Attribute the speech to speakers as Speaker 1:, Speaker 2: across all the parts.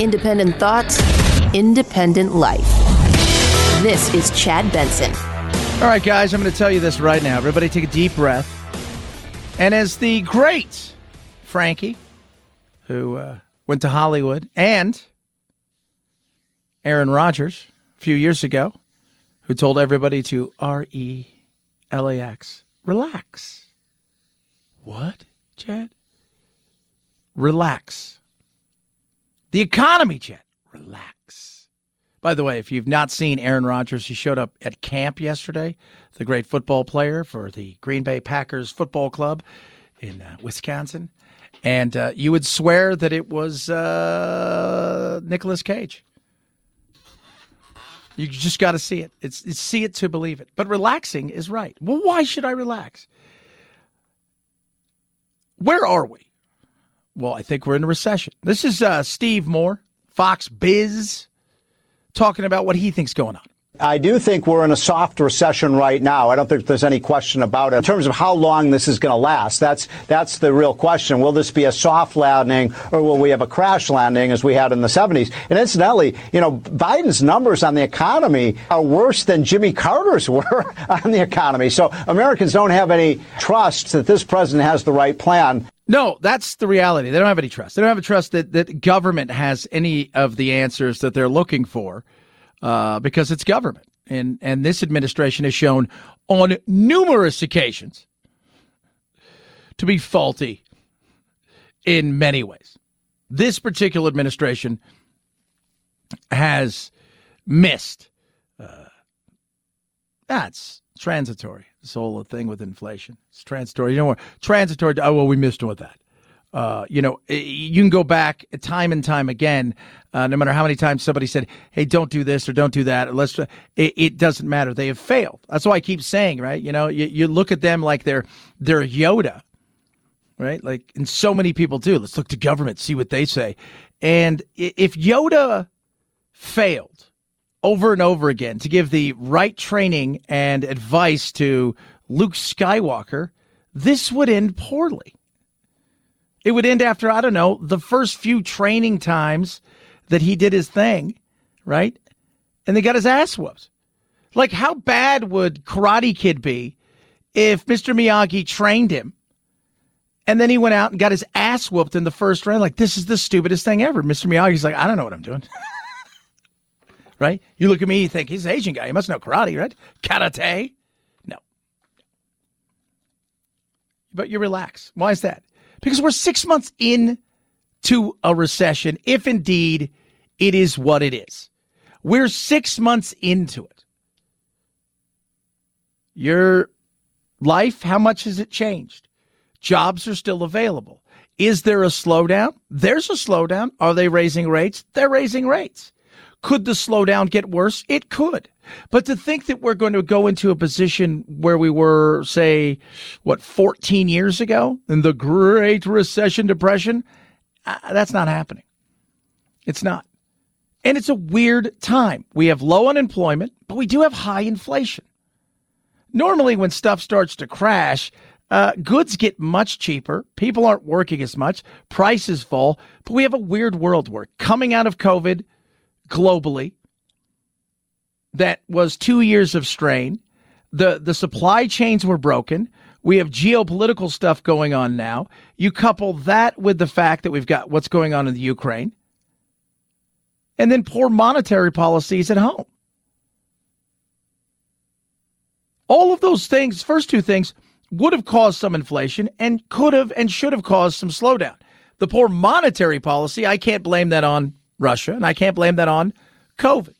Speaker 1: Independent thoughts, independent life. This is Chad Benson.
Speaker 2: All right, guys, I'm going to tell you this right now. Everybody take a deep breath. And as the great Frankie, who uh, went to Hollywood, and Aaron Rodgers a few years ago, who told everybody to R E L A X, relax. What, Chad? Relax. The economy, Chad. Relax. By the way, if you've not seen Aaron Rodgers, he showed up at camp yesterday, the great football player for the Green Bay Packers Football Club in uh, Wisconsin. And uh, you would swear that it was uh, Nicolas Cage. You just got to see it. It's, it's see it to believe it. But relaxing is right. Well, why should I relax? Where are we? Well, I think we're in a recession. This is uh, Steve Moore, Fox Biz, talking about what he thinks going on.
Speaker 3: I do think we're in a soft recession right now. I don't think there's any question about it. In terms of how long this is going to last, that's that's the real question. Will this be a soft landing or will we have a crash landing as we had in the 70s? And incidentally, you know, Biden's numbers on the economy are worse than Jimmy Carter's were on the economy. So Americans don't have any trust that this president has the right plan.
Speaker 2: No, that's the reality. They don't have any trust. They don't have a trust that, that government has any of the answers that they're looking for uh, because it's government. And, and this administration has shown on numerous occasions to be faulty in many ways. This particular administration has missed. Uh, that's transitory. Whole thing with inflation. It's transitory. You know what? Transitory. Oh, well, we missed with that. Uh, you know, you can go back time and time again. Uh, no matter how many times somebody said, "Hey, don't do this or don't do that," let's. It, it, doesn't matter. They have failed. That's why I keep saying, right? You know, you, you look at them like they're they're Yoda, right? Like, and so many people do. Let's look to government, see what they say. And if Yoda failed over and over again to give the right training and advice to Luke Skywalker, this would end poorly. It would end after, I don't know, the first few training times that he did his thing, right? And they got his ass whooped. Like, how bad would Karate Kid be if Mr. Miyagi trained him and then he went out and got his ass whooped in the first round? Like, this is the stupidest thing ever. Mr. Miyagi's like, I don't know what I'm doing. right? You look at me, you think he's an Asian guy. He must know karate, right? Karate. No. But you relax. Why is that? because we're six months in to a recession, if indeed it is what it is. We're six months into it. Your life, how much has it changed? Jobs are still available. Is there a slowdown? There's a slowdown. Are they raising rates? They're raising rates. Could the slowdown get worse? It could. But to think that we're going to go into a position where we were, say, what, 14 years ago in the Great Recession Depression, uh, that's not happening. It's not. And it's a weird time. We have low unemployment, but we do have high inflation. Normally, when stuff starts to crash, uh, goods get much cheaper. People aren't working as much. Prices fall. But we have a weird world where coming out of COVID globally, that was two years of strain. The the supply chains were broken. We have geopolitical stuff going on now. You couple that with the fact that we've got what's going on in the Ukraine, and then poor monetary policies at home. All of those things, first two things, would have caused some inflation and could have and should have caused some slowdown. The poor monetary policy, I can't blame that on Russia, and I can't blame that on COVID.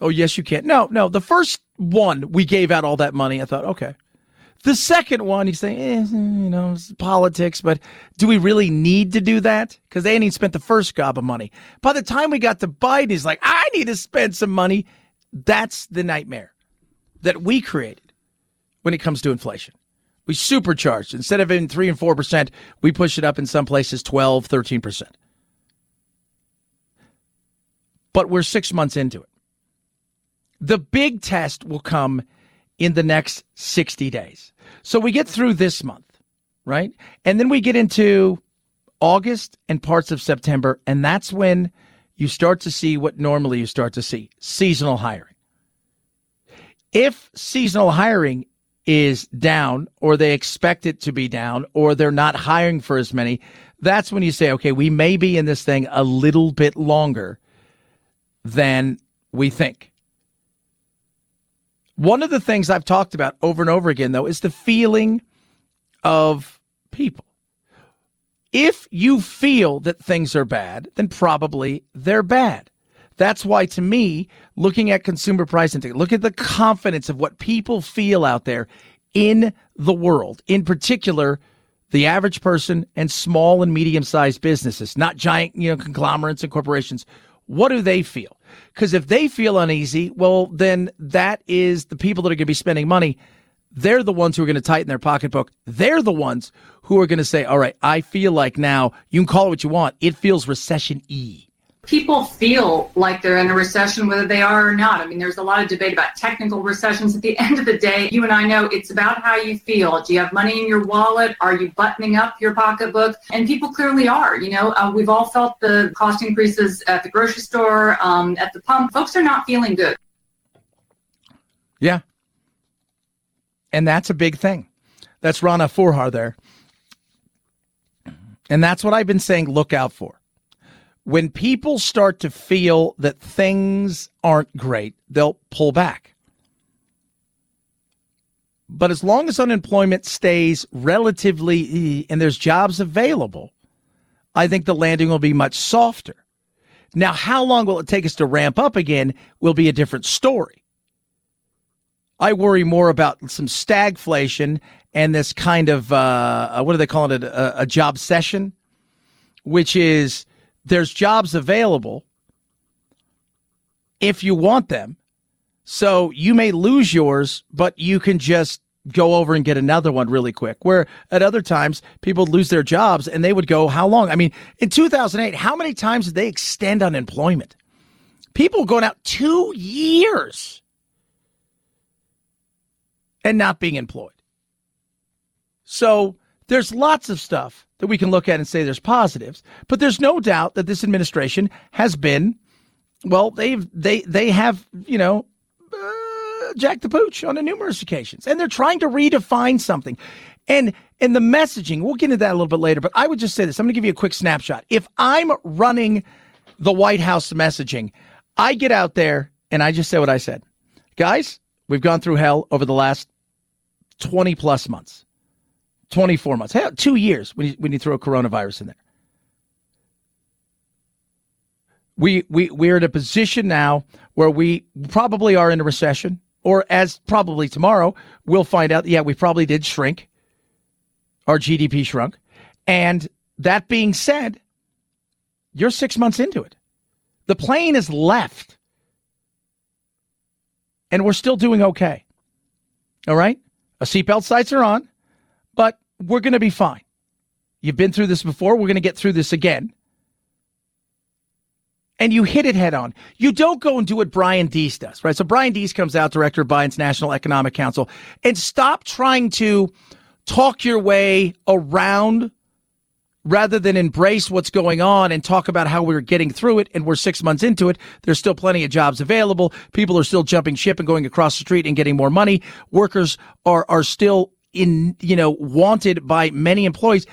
Speaker 2: Oh, yes, you can't. No, no. The first one, we gave out all that money. I thought, okay. The second one, you say, eh, you know, politics, but do we really need to do that? Because they ain't even spent the first gob of money. By the time we got to Biden, he's like, I need to spend some money. That's the nightmare that we created when it comes to inflation. We supercharged. Instead of in 3 and 4%, we push it up in some places 12, 13%. But we're six months into it. The big test will come in the next 60 days. So we get through this month, right? And then we get into August and parts of September, and that's when you start to see what normally you start to see seasonal hiring. If seasonal hiring is down, or they expect it to be down, or they're not hiring for as many, that's when you say, okay, we may be in this thing a little bit longer than we think. One of the things I've talked about over and over again, though, is the feeling of people. If you feel that things are bad, then probably they're bad. That's why, to me, looking at consumer price index, look at the confidence of what people feel out there in the world, in particular, the average person and small and medium sized businesses, not giant, you know, conglomerates and corporations. What do they feel? Because if they feel uneasy, well, then that is the people that are going to be spending money they're the ones who are going to tighten their pocketbook. They're the ones who are going to say, all right, I feel like now you can call it what you want. It feels recession y.
Speaker 4: People feel like they're in a recession, whether they are or not. I mean, there's a lot of debate about technical recessions. At the end of the day, you and I know it's about how you feel. Do you have money in your wallet? Are you buttoning up your pocketbook? And people clearly are. You know, uh, we've all felt the cost increases at the grocery store, um, at the pump. Folks are not feeling good.
Speaker 2: Yeah, and that's a big thing. That's Rana Foroohar there. And that's what I've been saying look out for. When people start to feel that things aren't great, they'll pull back. But as long as unemployment stays relatively and there's jobs available, I think the landing will be much softer. Now, how long will it take us to ramp up again will be a different story. I worry more about some stagflation and this kind of uh, uh what do they call it a, a job session, which is there's jobs available if you want them. So you may lose yours, but you can just go over and get another one really quick. Where at other times people lose their jobs and they would go, how long? I mean, in 2008, how many times did they extend unemployment? People going out two years and not being employed. So there's lots of stuff that we can look at and say there's positives, but there's no doubt that this administration has been, well, they've they they have you know. Uh, Jack the Pooch on a numerous occasions, and they're trying to redefine something, and and the messaging. We'll get into that a little bit later, but I would just say this. I'm going to give you a quick snapshot. If I'm running the White House messaging, I get out there and I just say what I said, guys. We've gone through hell over the last 20 plus months, 24 months, two years when you, when you throw a coronavirus in there. We, we, we're in a position now where we probably are in a recession, or as probably tomorrow, we'll find out, yeah, we probably did shrink. Our GDP shrunk. And that being said, you're six months into it. The plane is left and we're still doing okay. All right? A seatbelt sights are on, but we're going to be fine. You've been through this before. We're going to get through this again. And you hit it head on. You don't go and do what Brian Deese does, right? So Brian Deese comes out, director of Biden's National Economic Council, and stop trying to talk your way around rather than embrace what's going on and talk about how we're getting through it and we're six months into it. There's still plenty of jobs available. People are still jumping ship and going across the street and getting more money. Workers are, are still in, you know, wanted by many employees.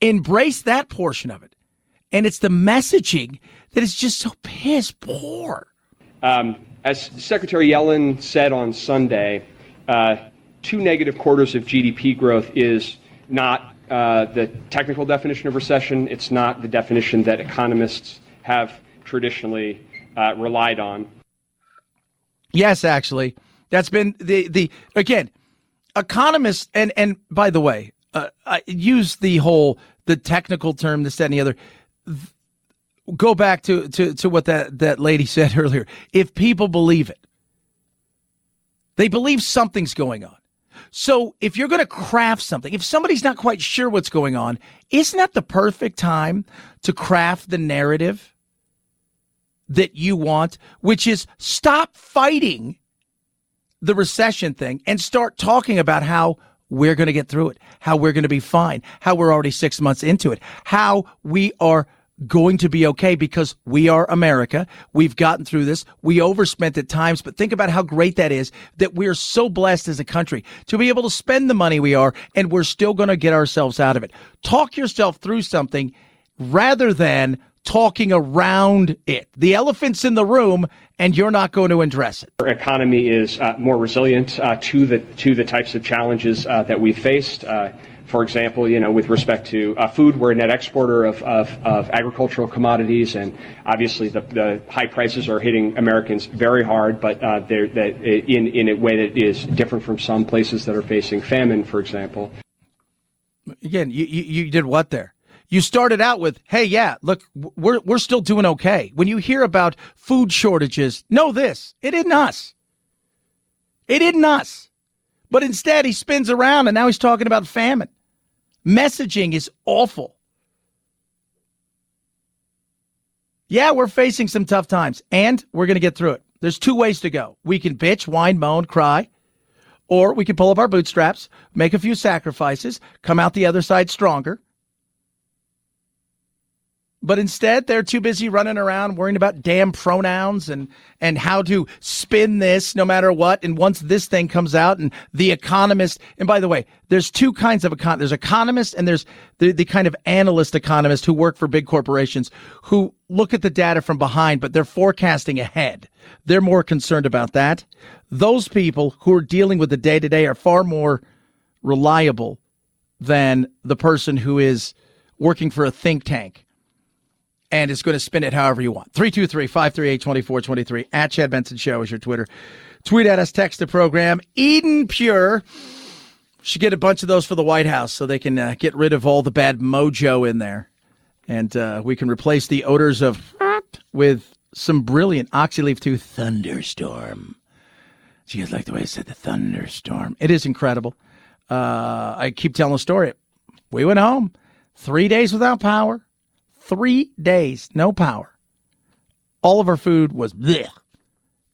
Speaker 2: Embrace that portion of it. And it's the messaging that is just so piss poor.
Speaker 5: Um, as Secretary Yellen said on Sunday, uh, two negative quarters of GDP growth is not uh, the technical definition of recession. It's not the definition that economists have traditionally uh, relied on.
Speaker 2: Yes, actually, that's been the the again economists and and by the way, uh, I use the whole the technical term this that and the other. Go back to, to, to what that, that lady said earlier. If people believe it, they believe something's going on. So if you're going to craft something, if somebody's not quite sure what's going on, isn't that the perfect time to craft the narrative that you want, which is stop fighting the recession thing and start talking about how we're going to get through it, how we're going to be fine, how we're already six months into it, how we are going to be okay because we are America. We've gotten through this. We overspent at times, but think about how great that is that we're so blessed as a country to be able to spend the money we are and we're still going to get ourselves out of it. Talk yourself through something rather than talking around it. The elephant's in the room and you're not going to address it.
Speaker 5: Our economy is uh, more resilient uh, to the to the types of challenges uh, that we faced. Uh, for example, you know, with respect to uh, food, we're a net exporter of, of, of agricultural commodities, and obviously the, the, high prices are hitting Americans very hard, but uh, they're, in, in a way that is different from some places that are facing famine, for example.
Speaker 2: Again, you, you, you did what there? You started out with, hey, yeah, look, we're, we're still doing okay. When you hear about food shortages, know this it isn't us. It isn't us. But instead, he spins around and now he's talking about famine. Messaging is awful. Yeah, we're facing some tough times and we're going to get through it. There's two ways to go. We can bitch, whine, moan, cry, or we can pull up our bootstraps, make a few sacrifices, come out the other side stronger, but instead, they're too busy running around worrying about damn pronouns and, and how to spin this no matter what. And once this thing comes out and the economist, and by the way, there's two kinds of econ, there's economists and there's the, the kind of analyst economists who work for big corporations who look at the data from behind, but they're forecasting ahead. They're more concerned about that. Those people who are dealing with the day to day are far more reliable than the person who is working for a think tank and is going to spin it however you want. 323 538 2423 at Chad Benson Show is your Twitter. Tweet at us, text the program. Eden Pure should get a bunch of those for the White House so they can uh, get rid of all the bad mojo in there. And uh, we can replace the odors of with some brilliant Oxyleaf 2 Thunderstorm. Do you guys like the way I said the thunderstorm? It is incredible. Uh, I keep telling the story. We went home three days without power three days, no power. All of our food was bleh.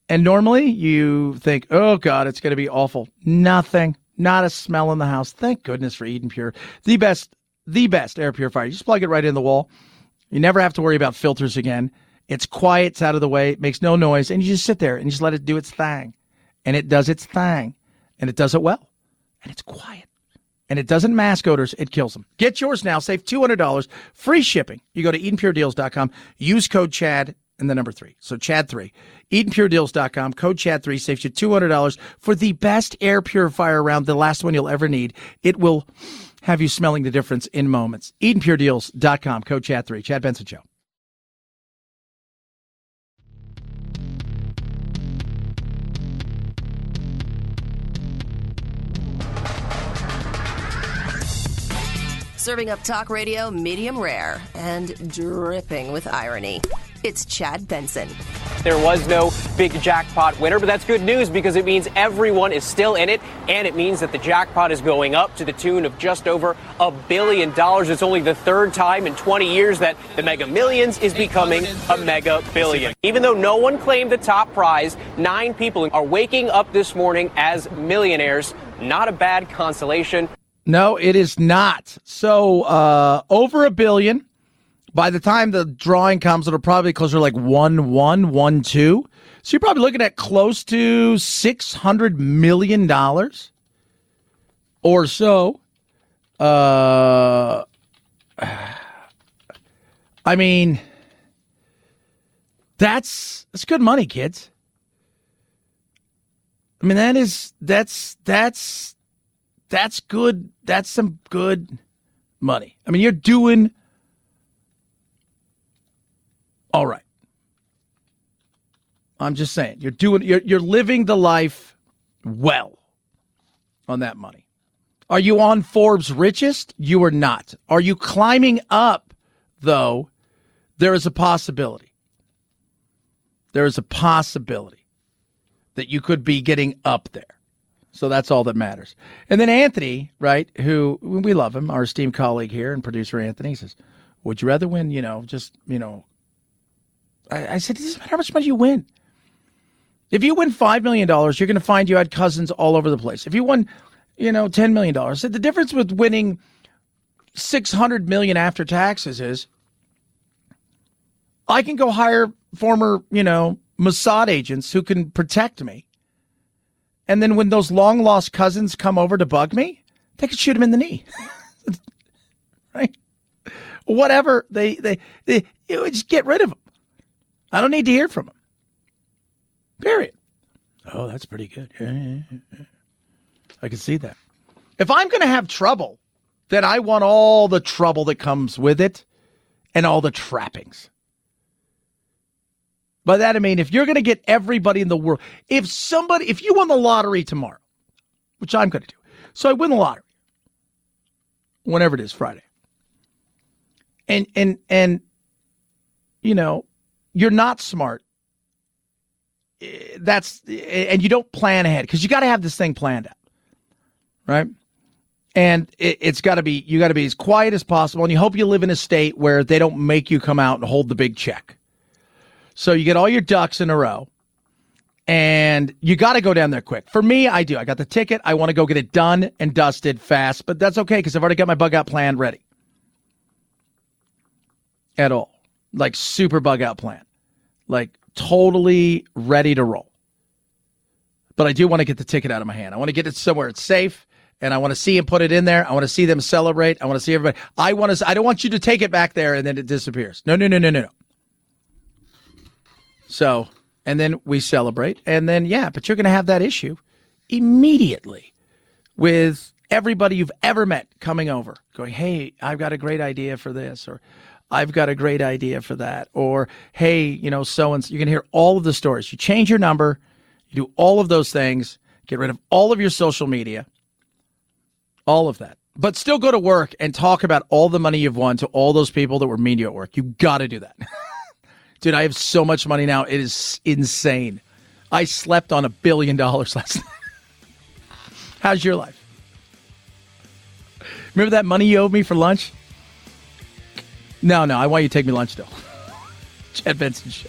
Speaker 2: And normally you think, oh God, it's going to be awful. Nothing, not a smell in the house. Thank goodness for Eden Pure. The best, the best air purifier. You just plug it right in the wall. You never have to worry about filters again. It's quiet, it's out of the way, it makes no noise, and you just sit there and just let it do its thing. And it does its thing. And it does it well. And it's quiet and it doesn't mask odors, it kills them. Get yours now. Save $200. Free shipping. You go to EdenPureDeals.com. Use code CHAD and the number three. So CHAD3. EdenPureDeals.com. Code CHAD3 saves you $200 for the best air purifier around, the last one you'll ever need. It will have you smelling the difference in moments. EdenPureDeals.com. Code CHAD3. Chad Benson Show.
Speaker 1: Serving up talk radio medium rare and dripping with irony. It's Chad Benson.
Speaker 6: There was no big jackpot winner, but that's good news because it means everyone is still in it, and it means that the jackpot is going up to the tune of just over a billion dollars. It's only the third time in 20 years that the Mega Millions is becoming a Mega Billion. Even though no one claimed the top prize, nine people are waking up this morning as millionaires. Not a bad consolation.
Speaker 2: No, it is not. So uh, over a billion. By the time the drawing comes, it'll probably be closer to like one one one two. So you're probably looking at close to six hundred million dollars or so. Uh, I mean, that's that's good money, kids. I mean, that is that's that's that's good. That's some good money. I mean, you're doing all right. I'm just saying, you're doing you're you're living the life well on that money. Are you on Forbes richest? You are not. Are you climbing up though? There is a possibility. There is a possibility that you could be getting up there. So that's all that matters. And then Anthony, right, who we love him, our esteemed colleague here and producer Anthony says, Would you rather win, you know, just, you know, I, I said, It doesn't matter how much money you win. If you win $5 million, you're going to find you had cousins all over the place. If you won you know, $10 million. The difference with winning 600 million after taxes is I can go hire former, you know, Mossad agents who can protect me. And then when those long lost cousins come over to bug me, they could shoot him in the knee. right? Whatever they, they, they, you just get rid of them. I don't need to hear from them. Period. Oh, that's pretty good. Yeah, yeah, yeah. I can see that. If I'm going to have trouble, then I want all the trouble that comes with it and all the trappings. By that I mean, if you're going to get everybody in the world, if somebody, if you won the lottery tomorrow, which I'm going to do, so I win the lottery, whenever it is, Friday, and and and you know, you're not smart. Eh, that's and you don't plan ahead because you got to have this thing planned out, right? And it, it's got to be you got to be as quiet as possible, and you hope you live in a state where they don't make you come out and hold the big check so you get all your ducks in a row and you got to go down there quick. For me, I do. I got the ticket. I want to go get it done and dusted fast, but that's okay because I've already got my bug out plan ready. At all. Like super bug out plan. Like totally ready to roll. But I do want to get the ticket out of my hand. I want to get it somewhere it's safe and I want to see him put it in there. I want to see them celebrate. I want to see everybody. I want to I don't want you to take it back there and then it disappears. No, no, no, no, no, no. So, and then we celebrate. And then, yeah, but you're going to have that issue immediately with everybody you've ever met coming over, going, hey, I've got a great idea for this, or I've got a great idea for that, or hey, you know, so and so. You can hear all of the stories. You change your number, you do all of those things, get rid of all of your social media, all of that. But still go to work and talk about all the money you've won to all those people that were mean to you at work. You got to do that. Dude, I have so much money now. It is insane. I slept on a billion dollars last night. How's your life? Remember that money you owed me for lunch? No, no, I want you to take me lunch still. Chad Benson Show.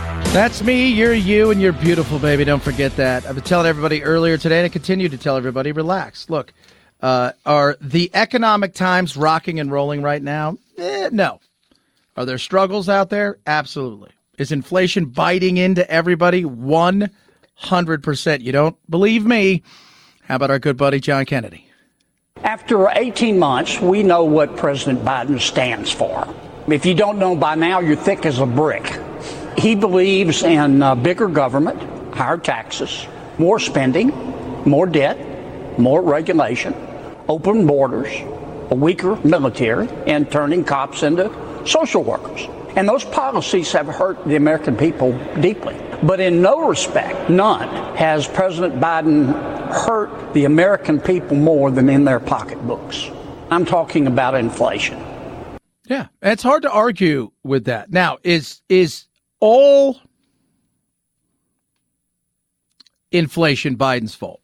Speaker 2: That's me, you're you, and you're beautiful, baby. Don't forget that. I've been telling everybody earlier today, and I continue to tell everybody relax. Look, uh, are the economic times rocking and rolling right now? Eh, no. Are there struggles out there? Absolutely. Is inflation biting into everybody? 100%. You don't believe me? How about our good buddy John Kennedy?
Speaker 7: After 18 months, we know what President Biden stands for. If you don't know by now, you're thick as a brick. He believes in uh, bigger government, higher taxes, more spending, more debt, more regulation, open borders, a weaker military, and turning cops into social workers. And those policies have hurt the American people deeply. But in no respect, none, has President Biden hurt the American people more than in their pocketbooks. I'm talking about inflation.
Speaker 2: Yeah, it's hard to argue with that. Now, is is all inflation Biden's fault?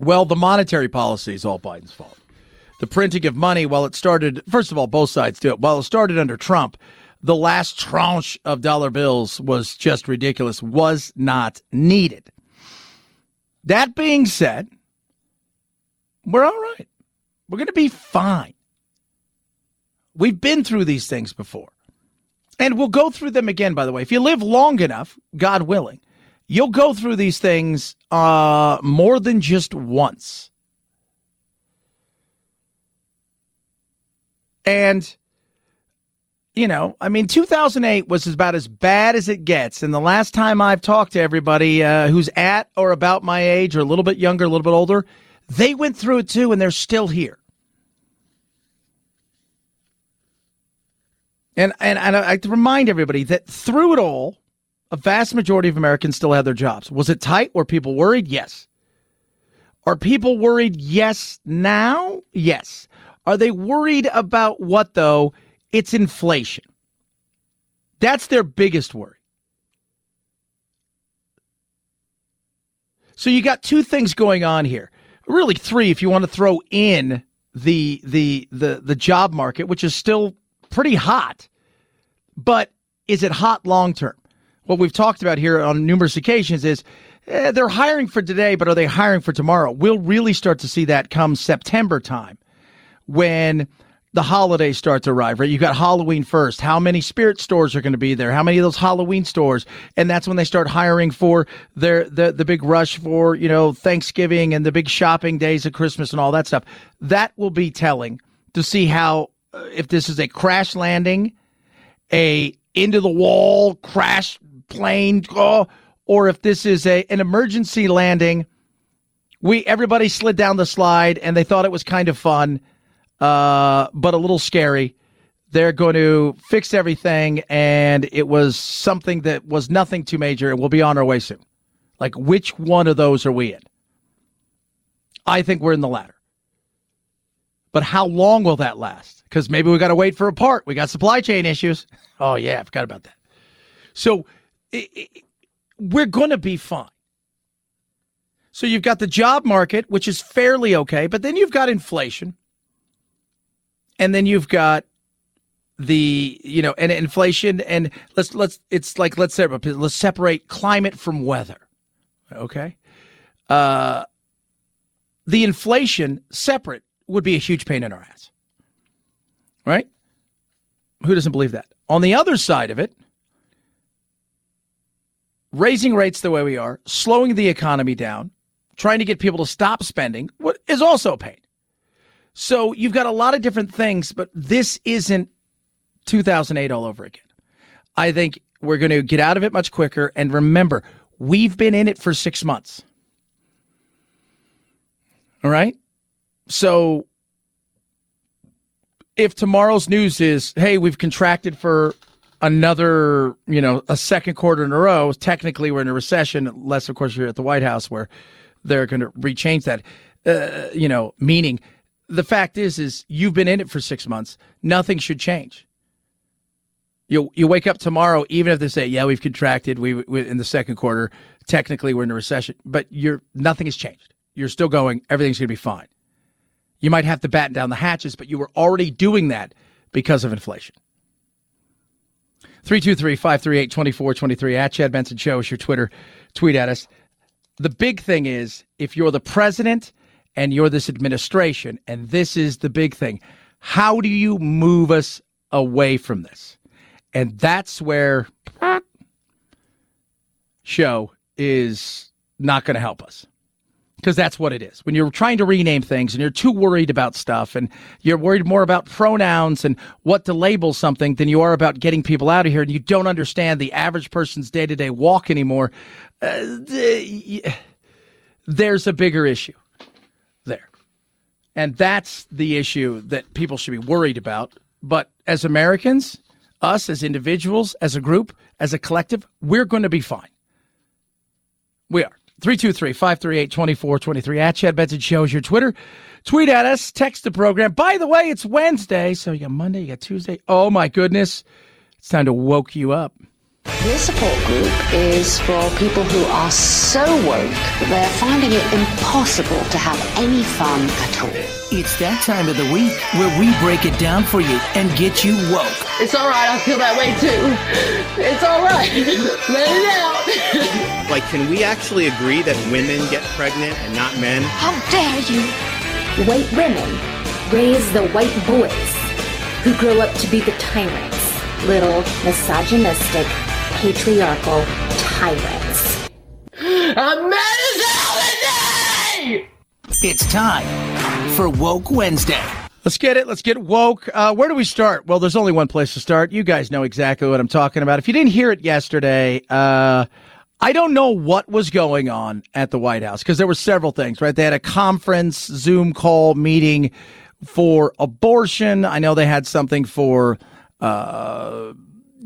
Speaker 2: Well, the monetary policy is all Biden's fault. The printing of money, while it started, first of all, both sides do it. While it started under Trump, the last tranche of dollar bills was just ridiculous, was not needed. That being said, we're all right. We're going to be fine. We've been through these things before. And we'll go through them again, by the way. If you live long enough, God willing, you'll go through these things uh, more than just once. And, you know, I mean, 2008 was about as bad as it gets. And the last time I've talked to everybody uh, who's at or about my age or a little bit younger, a little bit older, they went through it too, and they're still here. And, and, and I to remind everybody that through it all, a vast majority of Americans still had their jobs. Was it tight? Were people worried? Yes. Are people worried? Yes. Now? Yes. Are they worried about what, though? It's inflation. That's their biggest worry. So you got two things going on here. Really three if you want to throw in the the the the job market, which is still pretty hot. But is it hot long term? What we've talked about here on numerous occasions is eh, they're hiring for today, but are they hiring for tomorrow? We'll really start to see that come September time when the holidays start to arrive, right? You got Halloween first. How many spirit stores are going to be there? How many of those Halloween stores? And that's when they start hiring for their the the big rush for, you know, Thanksgiving and the big shopping days of Christmas and all that stuff. That will be telling to see how if this is a crash landing, a into the wall crash plane, oh, or if this is a an emergency landing. We everybody slid down the slide and they thought it was kind of fun uh, but a little scary. They're going to fix everything, and it was something that was nothing too major, and we'll be on our way soon. Like, which one of those are we in? I think we're in the latter. But how long will that last? Because maybe we got to wait for a part. We got supply chain issues. Oh, yeah, I forgot about that. So it, it, we're going to be fine. So you've got the job market, which is fairly okay, but then you've got inflation. And then you've got the you know and inflation and let's let's it's like let's separate let's separate climate from weather okay uh the inflation separate would be a huge pain in our ass right who doesn't believe that on the other side of it raising rates the way we are slowing the economy down trying to get people to stop spending is also a pain so you've got a lot of different things, but this isn't 2008 all over again. I think we're going to get out of it much quicker. And remember, we've been in it for six months. All right. So if tomorrow's news is, hey, we've contracted for another, you know, a second quarter in a row, technically we're in a recession, unless, of course, you're at the White House where they're going to rechange that, uh, you know, meaning the fact is, is you've been in it for six months. Nothing should change. You you wake up tomorrow, even if they say, "Yeah, we've contracted. We, we in the second quarter. Technically, we're in a recession, but you're nothing has changed. You're still going. Everything's going to be fine. You might have to batten down the hatches, but you were already doing that because of inflation. 323-538-2423 at Chad Benson Show is your Twitter. Tweet at us. The big thing is if you're the president and you're this administration, and this is the big thing. How do you move us away from this? And that's where show is not going to help us because that's what it is. When you're trying to rename things and you're too worried about stuff and you're worried more about pronouns and what to label something than you are about getting people out of here and you don't understand the average person's day to day walk anymore, uh, there's a bigger issue. There. And that's the issue that people should be worried about. But as Americans, us as individuals, as a group, as a collective, we're going to be fine. We are. 323 538 2423 at Chad Benson Shows your Twitter. Tweet at us, text the program. By the way, it's Wednesday, so you got Monday, you got Tuesday. Oh my goodness. It's time to woke you up.
Speaker 8: This support group is for people who are so woke that they're finding it impossible to have any fun at all.
Speaker 9: It's that time of the week where we break it down for you and get you woke.
Speaker 10: It's all right. I feel that way too. It's all right. Let it out.
Speaker 11: like, can we actually agree that women get pregnant and not men?
Speaker 12: How dare you? White women raise the white boys who grow up to be the tyrants. Little misogynistic patriarchal tyrants.
Speaker 10: I'm mad as hell today!
Speaker 9: It's time for Woke Wednesday.
Speaker 2: Let's get it. Let's get woke. Uh, where do we start? Well, there's only one place to start. You guys know exactly what I'm talking about. If you didn't hear it yesterday, uh, I don't know what was going on at the White House because there were several things, right? They had a conference, Zoom call meeting for abortion. I know they had something for uh,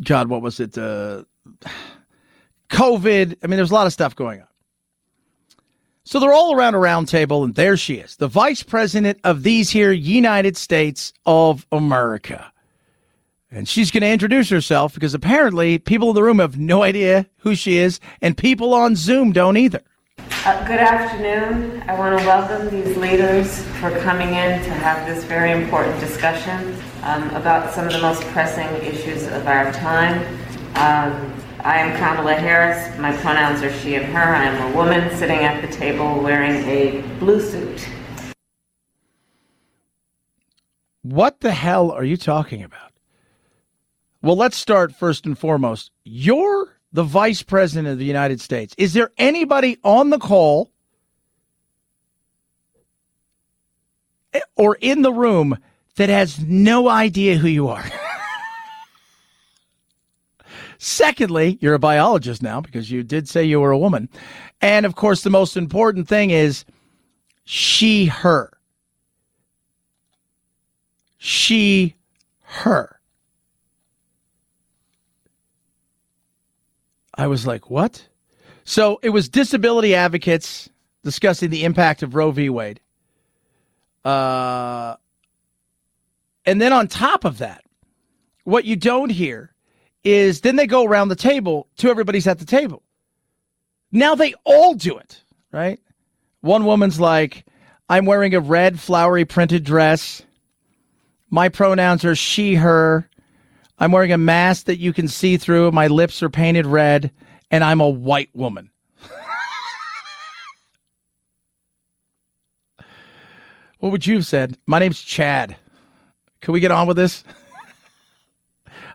Speaker 2: God, what was it? Uh, COVID. I mean, there's a lot of stuff going on. So they're all around a round table, and there she is, the vice president of these here United States of America. And she's going to introduce herself because apparently people in the room have no idea who she is, and people on Zoom don't either.
Speaker 13: Uh, good afternoon. I want to welcome these leaders for coming in to have this very important discussion um, about some of the most pressing issues of our time. Um, I am Kamala Harris. My pronouns are she and her. I am a woman sitting at the table wearing a blue suit.
Speaker 2: What the hell are you talking about? Well, let's start first and foremost. You're the vice president of the United States. Is there anybody on the call or in the room that has no idea who you are? Secondly, you're a biologist now because you did say you were a woman. And of course, the most important thing is she, her. She, her. I was like, what? So it was disability advocates discussing the impact of Roe v. Wade. Uh, and then on top of that, what you don't hear is then they go around the table to everybody's at the table. Now they all do it, right? One woman's like, I'm wearing a red flowery printed dress. My pronouns are she, her. I'm wearing a mask that you can see through. My lips are painted red, and I'm a white woman. what would you have said? My name's Chad. Can we get on with this?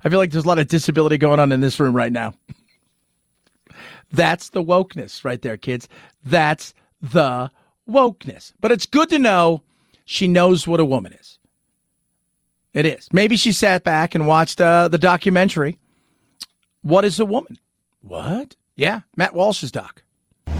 Speaker 2: I feel like there's a lot of disability going on in this room right now. That's the wokeness right there, kids. That's the wokeness. But it's good to know she knows what a woman is. It is. Maybe she sat back and watched uh, the documentary. What is a woman? What? Yeah, Matt Walsh's doc.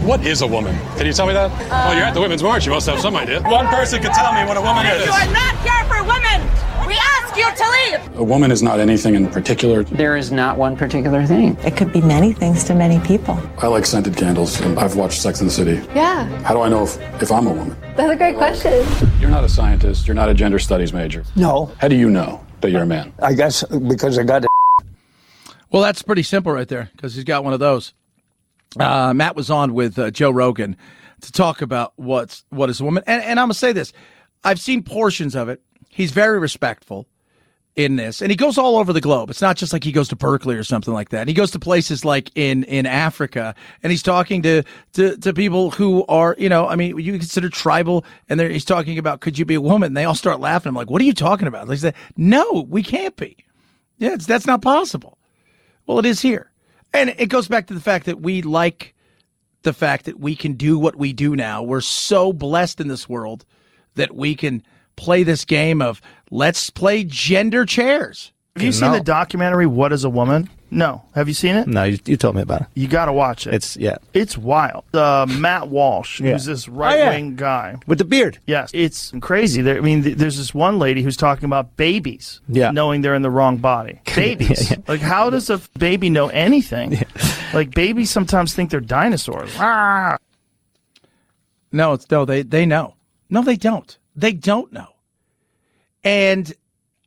Speaker 14: What is a woman? Can you tell me that? Uh, well, you're at the Women's March. You must have some idea. One person can tell me what a woman is.
Speaker 15: You are not here for women. We ask you to leave.
Speaker 14: A woman is not anything in particular.
Speaker 16: There is not one particular thing.
Speaker 17: It could be many things to many people.
Speaker 14: I like scented candles. I've watched Sex and the City.
Speaker 17: Yeah.
Speaker 14: How do I know if, if I'm a woman?
Speaker 17: That's a great question.
Speaker 14: You're not a scientist. You're not a gender studies major.
Speaker 18: No.
Speaker 14: How do you know that you're a man?
Speaker 18: I guess because I got it.
Speaker 2: Well, that's pretty simple right there because he's got one of those. Uh, Matt was on with uh, Joe Rogan to talk about what's what is a woman, and, and I'm gonna say this: I've seen portions of it. He's very respectful in this, and he goes all over the globe. It's not just like he goes to Berkeley or something like that. He goes to places like in in Africa, and he's talking to to, to people who are, you know, I mean, you consider tribal, and he's talking about could you be a woman? And they all start laughing. I'm like, what are you talking about? They say, no, we can't be. Yeah, that's not possible. Well, it is here. And it goes back to the fact that we like the fact that we can do what we do now. We're so blessed in this world that we can play this game of let's play gender chairs.
Speaker 19: Have you seen the documentary What is a Woman? No. Have you seen it?
Speaker 20: No, you, you told me about it.
Speaker 19: You got to watch it.
Speaker 20: It's yeah.
Speaker 19: It's wild. Uh, Matt Walsh,
Speaker 20: Yeah.
Speaker 19: who's this right wing
Speaker 20: Oh, yeah.
Speaker 19: guy.
Speaker 20: with the beard.
Speaker 19: Yes, it's crazy. There, I mean, th- there's this one lady who's talking about babies,
Speaker 20: Yeah.
Speaker 19: knowing they're in the wrong body. Babies,
Speaker 20: Yeah, yeah.
Speaker 19: like how does a baby know anything? Like babies sometimes think they're dinosaurs. Ah.
Speaker 2: No, it's no, they they know. No, they don't. They don't know. And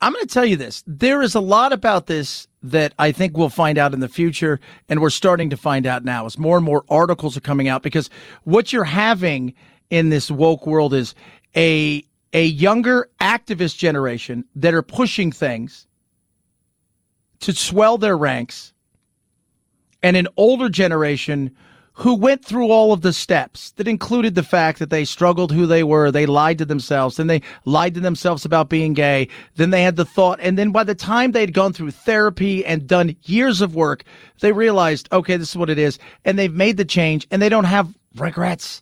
Speaker 2: I'm going to tell you this. There is a lot about this that I think we'll find out in the future and we're starting to find out now as more and more articles are coming out because what you're having in this woke world is a a younger activist generation that are pushing things to swell their ranks and an older generation who went through all of the steps that included the fact that they struggled who they were, they lied to themselves, then they lied to themselves about being gay, then they had the thought, and then by the time they'd gone through therapy and done years of work, they realized, okay, this is what it is, and they've made the change and they don't have regrets.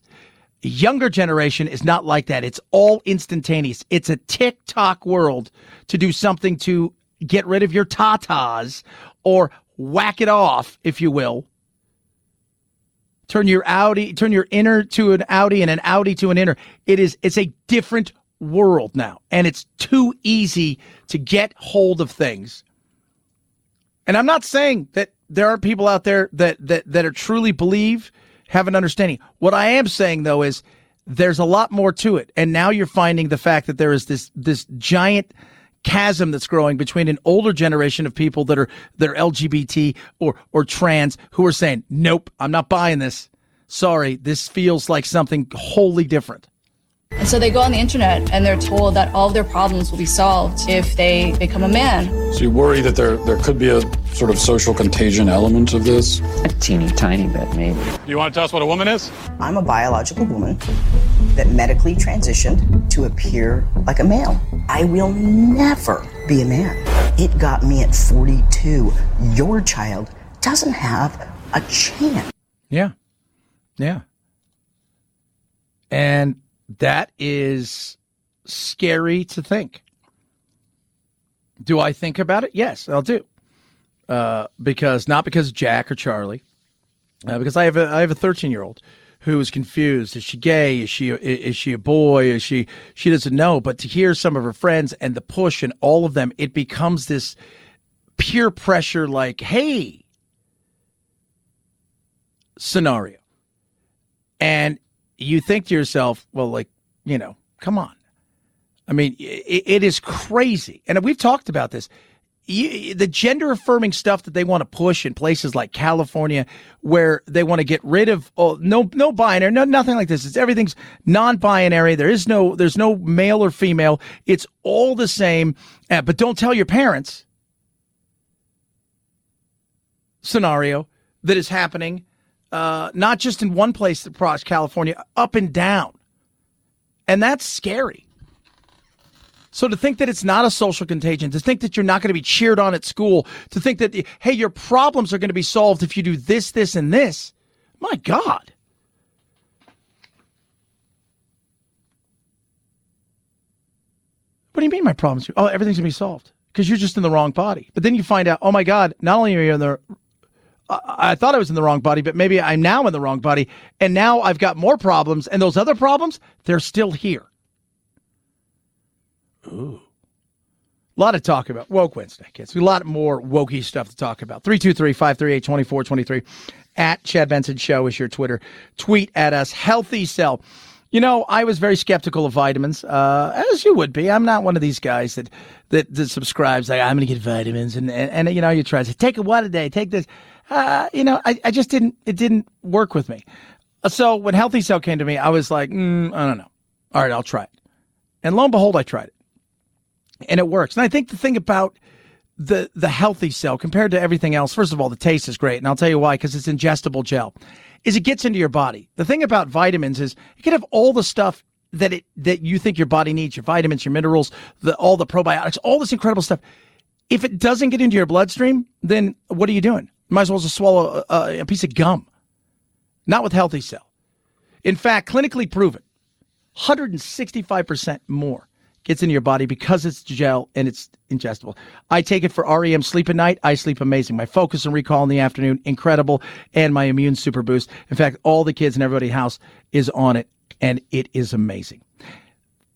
Speaker 2: Younger generation is not like that. It's all instantaneous. It's a TikTok world to do something to get rid of your tatas or whack it off, if you will. Turn your Audi, turn your inner to an Audi and an Audi to an inner. It is, it's a different world now. And it's too easy to get hold of things And I'm not saying that there are people out there that that that are truly believe have an understanding. What I am saying though is there's a lot more to it. And now you're finding the fact that there is this this giant chasm that's growing between an older generation of people that are that are LGBT or or trans who are saying, "Nope, I'm not buying this. Sorry, this feels like something wholly different."
Speaker 20: And so they go on the internet and they're told that all of their problems will be solved if they become a man.
Speaker 14: So you worry that there there could be a sort of social contagion element of this?
Speaker 16: A teeny tiny bit, maybe.
Speaker 14: Do You want to tell us what a woman is?
Speaker 21: I'm a biological woman that medically transitioned to appear like a male. I will never be a man. It got me at 42. Your child doesn't have a chance.
Speaker 2: Yeah. Yeah. And that is scary to think. Do I think about it? Yes, I'll do. Uh, because not because Jack or Charlie, uh, because I have a I have a 13 year old who is confused. Is she gay? Is she is she a boy? Is she she doesn't know? But to hear some of her friends and the push and all of them, it becomes this peer pressure. Like, hey, scenario, and you think to yourself, well, like, you know, come on. I mean, it, it is crazy. And we've talked about this. You, the gender affirming stuff that they want to push in places like California, where they want to get rid of oh, no no binary, no nothing like this. It's everything's non-binary. There is no there's no male or female. It's all the same. Uh, but don't tell your parents. Scenario that is happening uh, not just in one place across California, up and down. And that's scary. So to think that it's not a social contagion, to think that you're not going to be cheered on at school, to think that, hey, your problems are going to be solved if you do this, this, and this, my God. What do you mean my problems? Oh, everything's going to be solved because you're just in the wrong body. But then you find out, oh my God, not only are you in the I thought I was in the wrong body, but maybe I'm now in the wrong body. And now I've got more problems. And those other problems, they're still here. Ooh. A lot of talk about woke Wednesday, kids. A lot more wokey stuff to talk about. 323 538 2423. At Chad Benson Show is your Twitter. Tweet at us. Healthy Cell. You know, I was very skeptical of vitamins, uh, as you would be. I'm not one of these guys that that, that subscribes like I'm going to get vitamins, and, and, and you know you try to take a what a day, take this uh, you know, I, I just didn't, it didn't work with me. So when Healthy Cell came to me, I was like, mm, I don't know. All right, I'll try it. And lo and behold, I tried it. And it works. And I think the thing about the, the Healthy Cell compared to everything else, first of all, the taste is great. And I'll tell you why, because it's ingestible gel, is it gets into your body. The thing about vitamins is it can have all the stuff that it, that you think your body needs, your vitamins, your minerals, the, all the probiotics, all this incredible stuff. If it doesn't get into your bloodstream, then what are you doing? Might as well just swallow a, a piece of gum. Not with Healthy Cell. In fact, clinically proven, 165% more gets into your body because it's gel and it's ingestible. I take it for REM sleep at night. I sleep amazing. My focus and recall in the afternoon, incredible. And my immune super boost. In fact, all the kids in everybody's house is on it and it is amazing.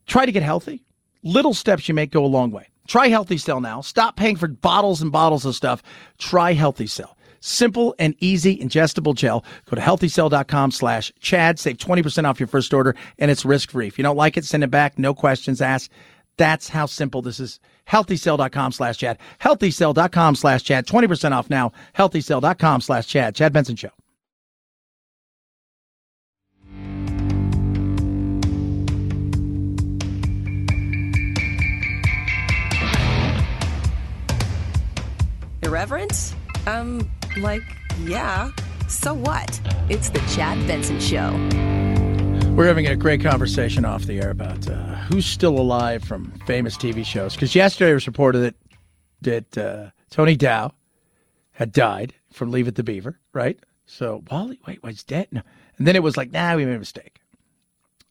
Speaker 2: Try to get healthy. Little steps you make go a long way. Try Healthy Cell now. Stop paying for bottles and bottles of stuff. Try Healthy Cell. Simple and easy ingestible gel. Go to healthycell.com slash Chad. Save 20% off your first order and it's risk free. If you don't like it, send it back. No questions asked. That's how simple this is. Healthycell.com slash Chad. Healthycell.com slash Chad. 20% off now. Healthycell.com slash Chad. Chad Benson Show.
Speaker 1: Irreverent? Um, like, yeah. So what? It's the Chad Benson Show.
Speaker 2: We're having a great conversation off the air about uh, who's still alive from famous TV shows. Because yesterday it was reported that that uh, Tony Dow had died from Leave It to Beaver, right? So Wally, wait, was dead? No. And then it was like, nah, we made a mistake.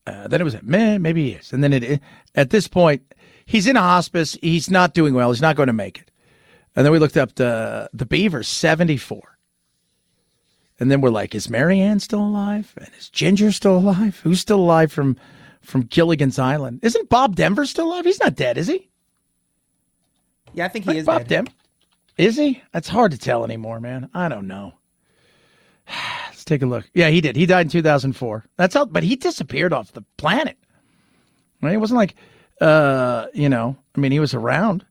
Speaker 2: Uh, then it was, like, man, maybe he is. And then it, at this point, he's in a hospice. He's not doing well. He's not going to make it. And then we looked up the the Beaver, 74. And then we're like, is Mary Ann still alive? And is Ginger still alive? Who's still alive from from Gilligan's Island? Isn't Bob Denver still alive? He's not dead, is he?
Speaker 22: Yeah, I think he is
Speaker 2: Bob
Speaker 22: dead.
Speaker 2: Denver. Is he? That's hard to tell anymore, man. I don't know. Let's take a look. Yeah, he did. He died in 2004. That's how, but he disappeared off the planet. Right? It wasn't like, uh, you know, I mean, he was around.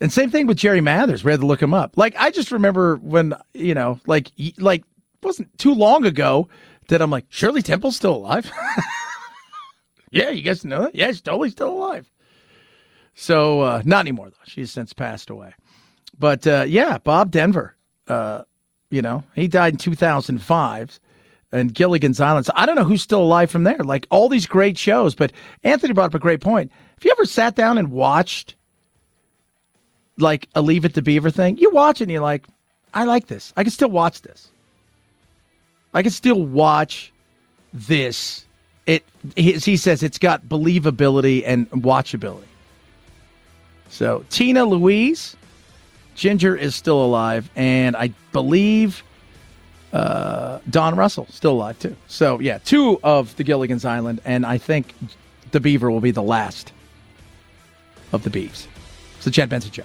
Speaker 2: And same thing with Jerry Mathers. We had to look him up. Like, I just remember when, you know, like, like, wasn't too long ago that I'm like, Shirley Temple's still alive. yeah, you guys know that? Yeah, she's totally still alive. So, uh, not anymore, though. She's since passed away. But uh, yeah, Bob Denver, uh, you know, he died in 2005 and Gilligan's Island. So I don't know who's still alive from there. Like all these great shows. But Anthony brought up a great point. Have you ever sat down and watched like a Leave It to Beaver thing? You watch it and you're like, I like this. I can still watch this. I can still watch this. It he, says it's got believability and watchability. So Tina Louise, Ginger is still alive, and I believe uh, Don Russell still alive too. So yeah, two of the Gilligan's Island, and I think the Beaver will be the last of the Beeves. It's the Chad Benson Show.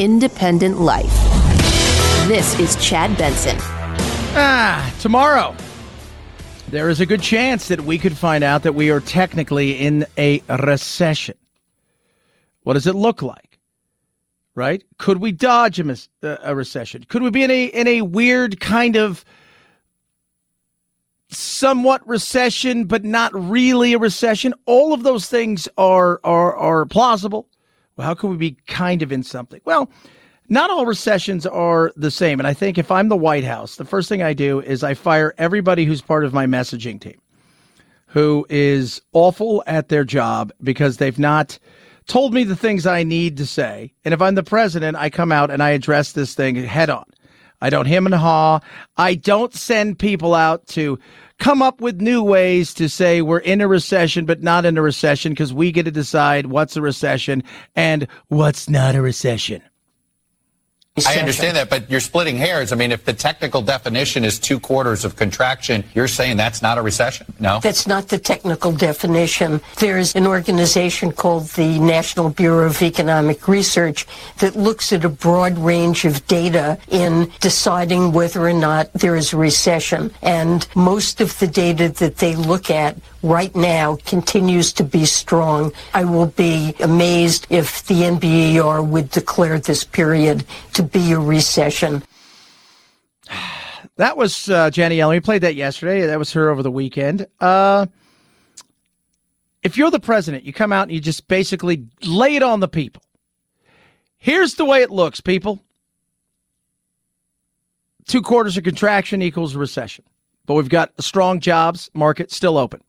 Speaker 1: independent life. This is Chad Benson.
Speaker 2: Ah, tomorrow. There is a good chance that we could find out that we are technically in a recession. What does it look like? Right? Could we dodge a, mis- uh, a recession? Could we be in a in a weird kind of somewhat recession, but not really a recession? All of those things are are are plausible. Well, how can we be kind of in something? Well, not all recessions are the same. And I think if I'm the White House, the first thing I do is I fire everybody who's part of my messaging team who is awful at their job because they've not told me the things I need to say. And if I'm the president, I come out and I address this thing head on. I don't him and haw. I don't send people out to come up with new ways to say we're in a recession, but not in a recession because we get to decide what's a recession and what's not a recession.
Speaker 23: I understand that, but you're splitting hairs. I mean, if the technical definition is two quarters of contraction, you're saying that's not a recession? No?
Speaker 22: That's not the technical definition. There's an organization called the National Bureau of Economic Research that looks at a broad range of data in deciding whether or not there is a recession. And most of the data that they look at right now continues to be strong. I will be amazed if the NBER would declare this period to be a recession.
Speaker 2: That was uh, Jenny Yellen. We played that yesterday. That was her over the weekend. Uh, if you're the president, you come out and you just basically lay it on the people. Here's the way it looks, people. Two quarters of contraction equals recession. But we've got a strong jobs market still open.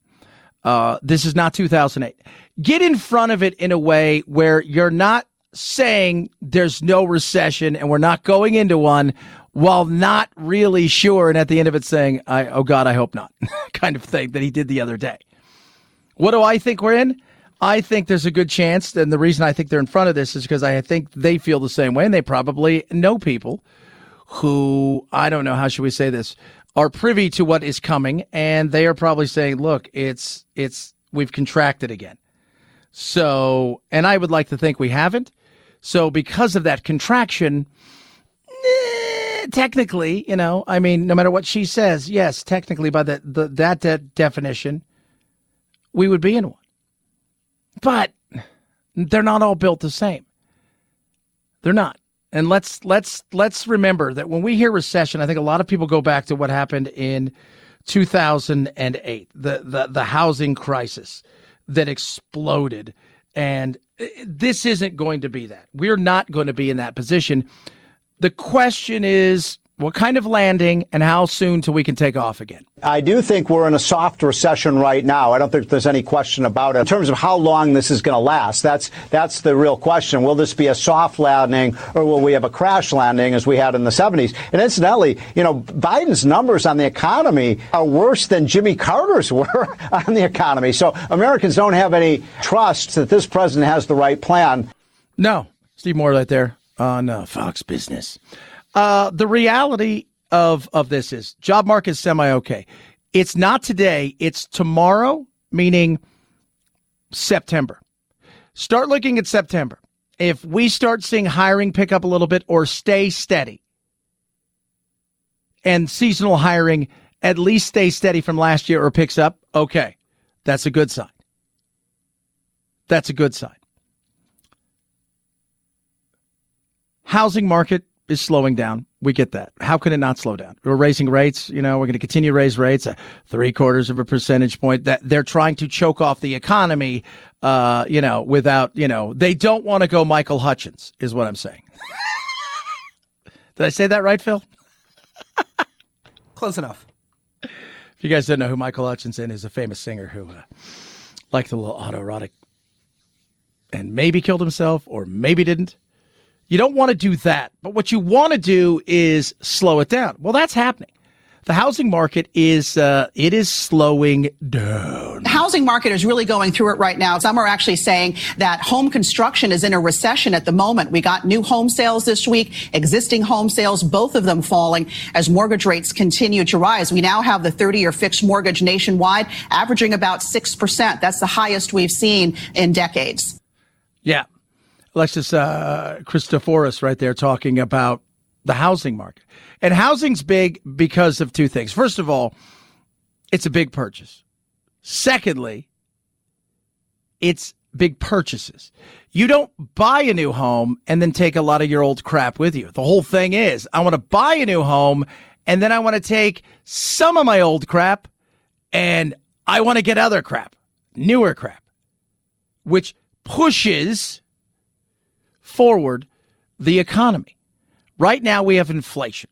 Speaker 2: Uh, this is not 2008. Get in front of it in a way where you're not saying there's no recession and we're not going into one while not really sure. And at the end of it saying, I, oh God, I hope not kind of thing that he did the other day. What do I think we're in? I think there's a good chance. And the reason I think they're in front of this is because I think they feel the same way and they probably know people who, I don't know, how should we say this, are privy to what is coming. And they are probably saying, look, it's, it's, we've contracted again. So, and I would like to think we haven't. So, because of that contraction, eh, technically, you know, I mean, no matter what she says, yes, technically, by the, the that de- definition, we would be in one. But they're not all built the same. They're not. And let's let's let's remember that when we hear recession, I think a lot of people go back to what happened in 2008, the the, the housing crisis that exploded and this isn't going to be that. We're not going to be in that position. The question is What kind of landing and how soon till we can take off again?
Speaker 24: I do think we're in a soft recession right now. I don't think there's any question about it. In terms of how long this is going to last, that's that's the real question. Will this be a soft landing or will we have a crash landing as we had in the 70s? And incidentally, you know, Biden's numbers on the economy are worse than Jimmy Carter's were on the economy. So Americans don't have any trust that this president has the right plan.
Speaker 2: No. Steve Moore right there on uh, Fox Business. Uh, the reality of of this is job market is semi okay. It's not today. It's tomorrow, meaning September. Start looking at September. If we start seeing hiring pick up a little bit or stay steady, and seasonal hiring at least stay steady from last year or picks up, okay, that's a good sign. That's a good sign. Housing market is slowing down. We get that. How can it not slow down? We're raising rates. You know, we're going to continue to raise rates at three quarters of a percentage point. That they're trying to choke off the economy. Uh, you know, without you know, they don't want to go Michael Hutchence, is what I'm saying. Did I say that right, Phil?
Speaker 25: Close enough.
Speaker 2: If you guys don't know who Michael Hutchinson is, a famous singer who uh, liked a little autoerotic and maybe killed himself or maybe didn't. You don't want to do that. But what you want to do is slow it down. Well, that's happening. The housing market is uh, it is slowing down.
Speaker 26: The housing market is really going through it right now. Some are actually saying that home construction is in a recession at the moment. We got new home sales this week, existing home sales, both of them falling as mortgage rates continue to rise. We now have the 30-year fixed mortgage nationwide averaging about 6%. That's the highest we've seen in decades.
Speaker 2: Yeah. Alexis uh, Christoforous right there talking about the housing market. And housing's big because of two things. First of all, it's a big purchase. Secondly, it's big purchases. You don't buy a new home and then take a lot of your old crap with you. The whole thing is I want to buy a new home and then I want to take some of my old crap and I want to get other crap, newer crap, which pushes forward the economy. Right now, we have inflation.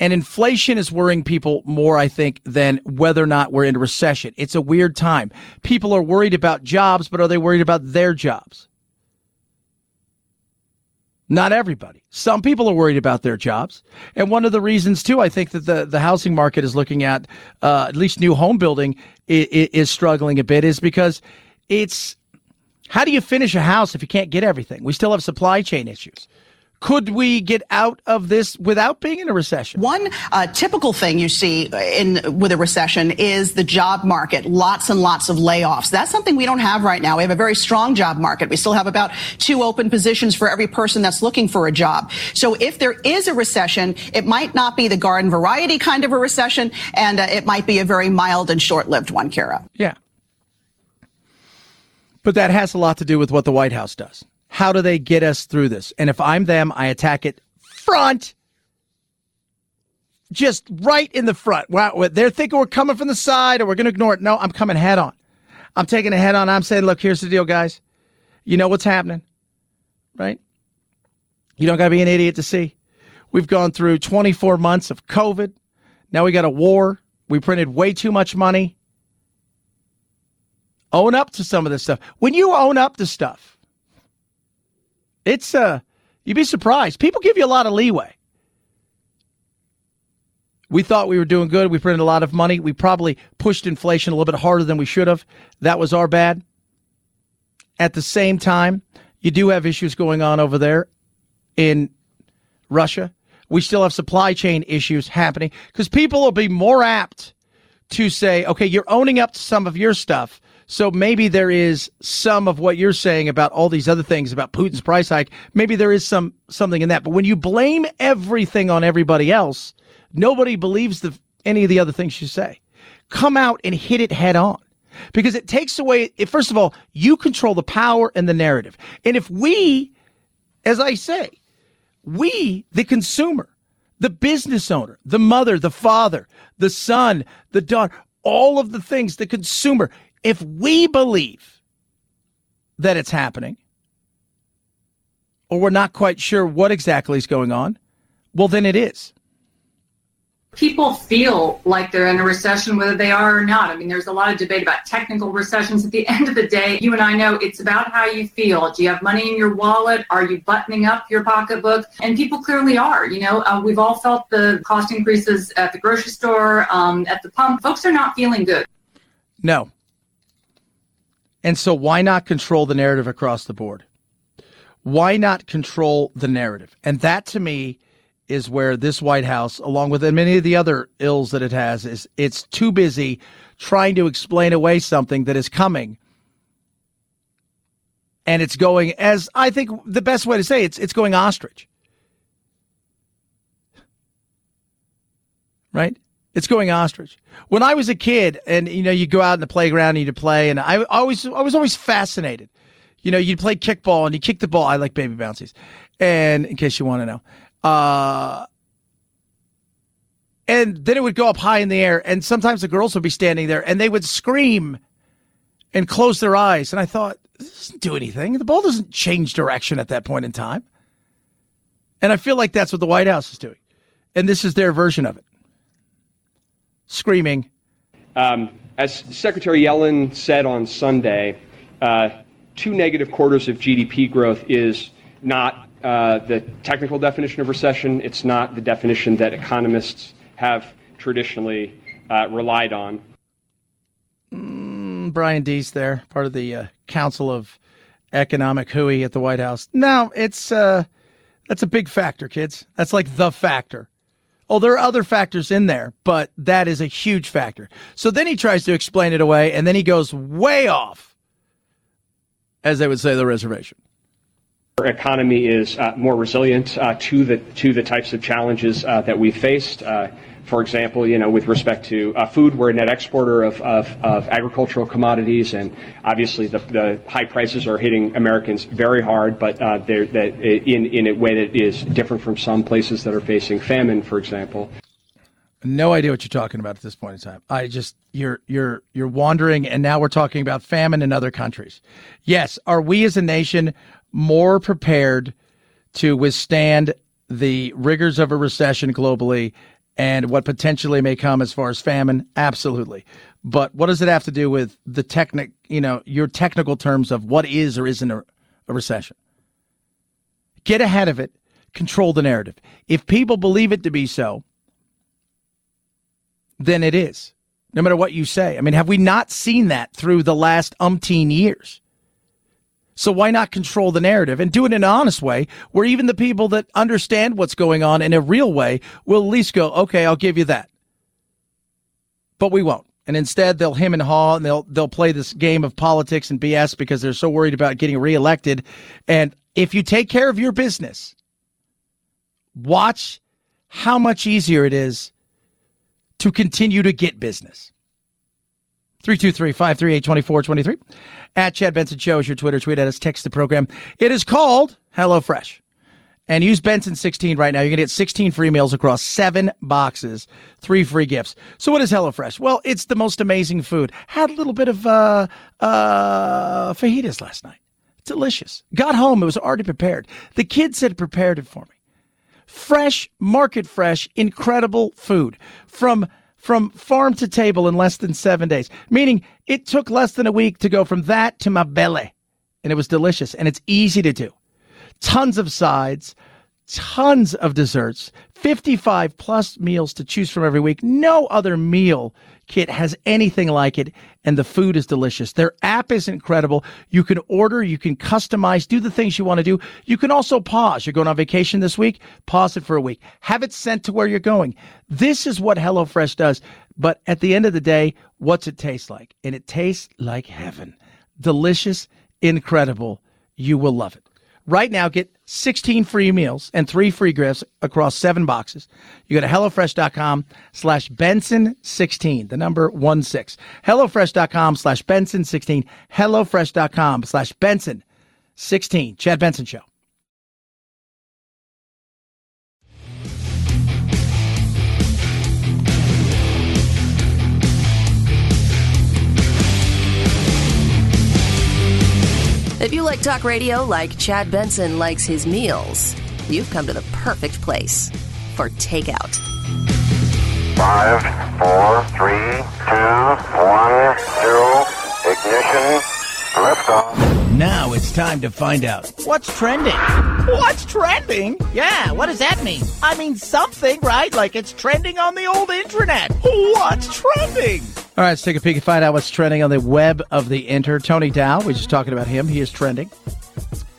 Speaker 2: And inflation is worrying people more, I think, than whether or not we're in recession. It's a weird time. People are worried about jobs, but are they worried about their jobs? Not everybody. Some people are worried about their jobs. And one of the reasons, too, I think that the, the housing market is looking at, uh, at least new home building is, is struggling a bit, is because it's how do you finish a house if you can't get everything? We still have supply chain issues. Could we get out of this without being in a recession?
Speaker 26: One uh, typical thing you see in with a recession is the job market. Lots and lots of layoffs. That's something we don't have right now. We have a very strong job market. We still have about two open positions for every person that's looking for a job. So if there is a recession, it might not be the garden variety kind of a recession, and uh, it might be a very mild and short-lived one, Kara.
Speaker 2: Yeah. But that has a lot to do with what the White House does. How do they get us through this? And if I'm them, I attack it front. Just right in the front. Wow, they're thinking we're coming from the side or we're going to ignore it. No, I'm coming head on. I'm taking it head on. I'm saying, look, here's the deal, guys. You know what's happening, right? You don't got to be an idiot to see. We've gone through 24 months of COVID. Now we got a war. We printed way too much money. Own up to some of this stuff. When you own up to stuff, it's uh you'd be surprised. People give you a lot of leeway. We thought we were doing good. We printed a lot of money. We probably pushed inflation a little bit harder than we should have. That was our bad. At the same time, you do have issues going on over there in Russia. We still have supply chain issues happening because people will be more apt to say, okay, you're owning up to some of your stuff so maybe there is some of what you're saying about all these other things about Putin's price hike. Maybe there is some something in that. But when you blame everything on everybody else, nobody believes the, any of the other things you say. Come out and hit it head on. Because it takes away, first of all, you control the power and the narrative. And if we, as I say, we, the consumer, the business owner, the mother, the father, the son, the daughter, all of the things, the consumer, if we believe that it's happening, or we're not quite sure what exactly is going on, well, then it is.
Speaker 25: People feel like they're in a recession, whether they are or not. I mean, there's a lot of debate about technical recessions. At the end of the day, you and I know it's about how you feel. Do you have money in your wallet? Are you buttoning up your pocketbook? And people clearly are. You know, uh, we've all felt the cost increases at the grocery store, um, at the pump. Folks are not feeling good.
Speaker 2: No. And so, why not control the narrative across the board? Why not control the narrative? And that to me is where this White House, along with many of the other ills that it has, is it's too busy trying to explain away something that is coming. And it's going as I think the best way to say it, it's it's going ostrich. Right? It's going ostrich. When I was a kid and you know you go out in the playground and you play and I always I was always fascinated. You know, you'd play kickball and you kick the ball. I like baby bouncies. And in case you want to know. Uh, and then it would go up high in the air, and sometimes the girls would be standing there and they would scream and close their eyes. And I thought, this doesn't do anything. The ball doesn't change direction at that point in time. And I feel like that's what the White House is doing. And this is their version of it screaming.
Speaker 27: Um, as Secretary Yellen said on Sunday, uh, two negative quarters of GDP growth is not uh, the technical definition of recession. It's not the definition that economists have traditionally uh, relied on.
Speaker 2: Mm, Brian Deese there, part of the uh, Council of Economic Hooey at the White House. Now, it's uh, that's a big factor, kids. That's like the factor. Oh, there are other factors in there, but that is a huge factor. So then he tries to explain it away, and then he goes way off, as they would say, the reservation Our
Speaker 27: economy is uh, more resilient uh, to the to the types of challenges uh, that we faced. Uh, for example, you know, with respect to uh, food, we're a net exporter of, of, of agricultural commodities, and obviously the, the, high prices are hitting Americans very hard, but uh, they're, that in, in a way that is different from some places that are facing famine, for example.
Speaker 2: No idea what you're talking about at this point in time. I just you're you're you're wandering, and now we're talking about famine in other countries. Yes, are we as a nation more prepared to withstand the rigors of a recession globally and what potentially may come as far as famine? Absolutely. But what does it have to do with the technic, you know, your technical terms of what is or isn't a, a recession? Get ahead of it, control the narrative. If people believe it to be so, then it is, no matter what you say. I mean, have we not seen that through the last umpteen years? So why not control the narrative and do it in an honest way where even the people that understand what's going on in a real way will at least go, okay, I'll give you that. But we won't. And instead they'll him and haw and they'll they'll play this game of politics and BS because they're so worried about getting reelected. And if you take care of your business, watch how much easier it is to continue to get business. 323 538 2423. At Chad Benson Show is your Twitter. Tweet at us, text the program. It is called HelloFresh. And use Benson 16 right now. You're going to get 16 free meals across seven boxes, three free gifts. So what is HelloFresh? Well, it's the most amazing food. Had a little bit of uh, uh, fajitas last night. Delicious. Got home. It was already prepared. The kids had prepared it for me. Fresh, market fresh, incredible food from from farm to table in less than seven days, meaning it took less than a week to go from that to my belly. And it was delicious and it's easy to do. Tons of sides, tons of desserts, 55 plus meals to choose from every week. No other meal kit has anything like it, and the food is delicious. Their app is incredible. You can order, you can customize, do the things you want to do. You can also pause. You're going on vacation this week, pause it for a week, have it sent to where you're going. This is what HelloFresh does. But at the end of the day, what's it taste like? And it tastes like heaven. Delicious, incredible. You will love it. Right now, get 16 free meals and three free gifts across seven boxes. You go to HelloFresh.com slash Benson16, the number one six. HelloFresh.com slash Benson16. HelloFresh.com slash Benson16. Chad Benson Show.
Speaker 1: If you like talk radio like Chad Benson likes his meals, you've come to the perfect place. for takeout.
Speaker 28: Five, four, three, two, one, zero. Ignition. Liftoff.
Speaker 2: Now it's time to find out what's trending.
Speaker 19: What's trending? Yeah, what does that mean? I mean something, right? Like it's trending on the old internet. What's trending?
Speaker 2: All right, let's take a peek and find out what's trending on the web of the inter. Tony Dow, we were just talking about him. He is trending.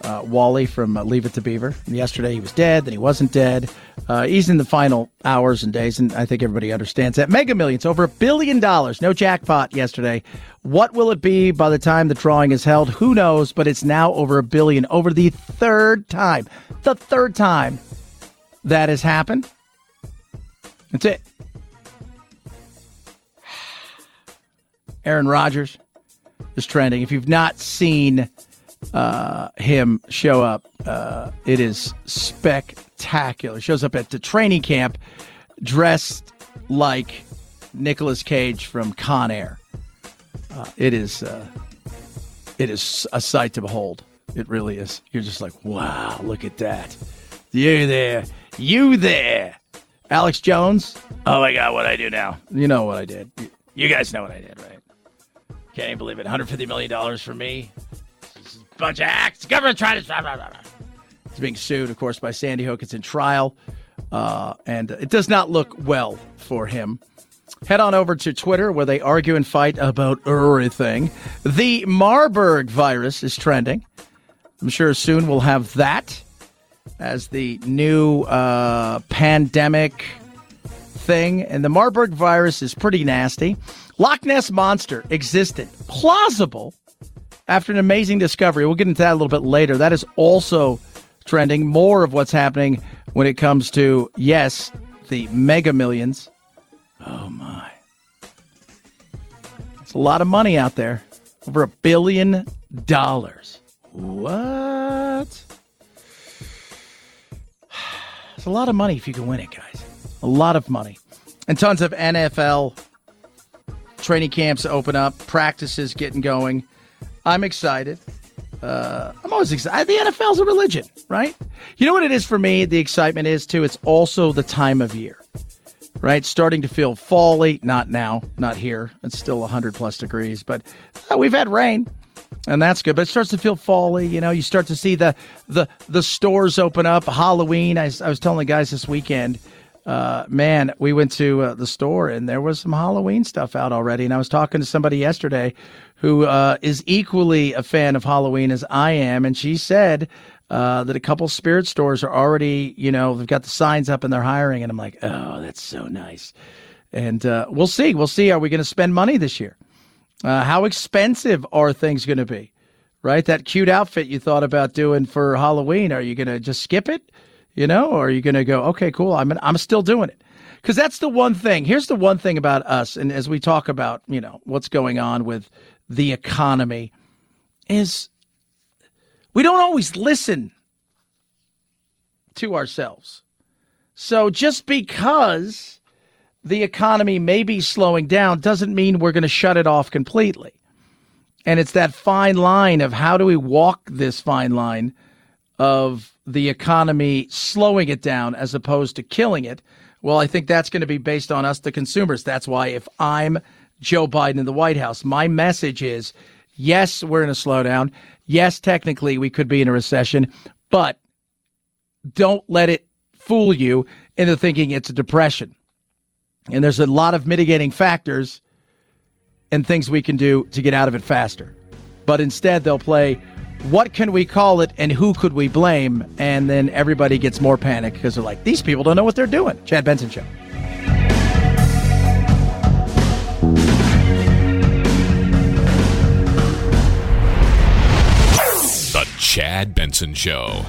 Speaker 2: Uh, Wally from uh, Leave It to Beaver. Yesterday he was dead, then he wasn't dead. Uh, he's in the final hours and days, and I think everybody understands that. Mega Millions, over a billion dollars. No jackpot yesterday. What will it be by the time the drawing is held? Who knows, but it's now over a billion, over the third time. The third time that has happened. That's it. Aaron Rodgers is trending. If you've not seen uh, him show up, uh, it is spectacular. Shows up at the training camp dressed like Nicolas Cage from Con Air. Uh, it is uh, it is a sight to behold. It really is. You're just like, wow, look at that. You there, you there. Alex Jones. Oh my God, what I do now? You know what I did. You guys know what I did, right? Can't even believe it. 150 million dollars for me. Bunch of acts. Government trying to. It's being sued, of course, by Sandy Hook. It's in trial, uh, and it does not look well for him. Head on over to Twitter where they argue and fight about everything. The Marburg virus is trending. I'm sure soon we'll have that as the new uh, pandemic thing. And the Marburg virus is pretty nasty. Loch Ness Monster existed, plausible, after an amazing discovery. We'll get into that a little bit later. That is also trending. More of what's happening when it comes to, yes, the mega millions. Oh, my. It's a lot of money out there. Over a billion dollars. What? It's a lot of money if you can win it, guys. A lot of money. And tons of NFL training camps open up, practices getting going. I'm excited. Uh, I'm always excited. The NFL's a religion, right? You know what it is for me? The excitement is too. It's also the time of year, right? Starting to feel fally. Not now, not here. It's still 100 plus degrees, but uh, we've had rain, and that's good. But it starts to feel fally. You know, you start to see the the the stores open up. Halloween. I, I was telling the guys this weekend uh, man, we went to uh, the store and there was some Halloween stuff out already. And I was talking to somebody yesterday who uh, is equally a fan of Halloween as I am, and she said uh, that a couple spirit stores are already, you know, they've got the signs up and they're hiring. And I'm like, oh, that's so nice. And uh, we'll see. We'll see. Are we going to spend money this year? How expensive are things going to be? Right, that cute outfit you thought about doing for Halloween. Are you going to just skip it? You know, or are you going to go, okay, cool, I'm, I'm still doing it? Because that's the one thing. Here's the one thing about us, and as we talk about, you know, what's going on with the economy, is we don't always listen to ourselves. So just because the economy may be slowing down doesn't mean we're going to shut it off completely. And it's that fine line of how do we walk this fine line of the economy slowing it down as opposed to killing it. Well, I think that's going to be based on us, the consumers. That's why if I'm Joe Biden in the White House, my message is yes, we're in a slowdown. Yes, technically we could be in a recession, but don't let it fool you into thinking it's a depression. And there's a lot of mitigating factors and things we can do to get out of it faster. But instead, they'll play what can we call it and who could we blame? And then everybody gets more panic because they're like, these people don't know what they're doing. Chad Benson Show.
Speaker 29: The Chad Benson Show.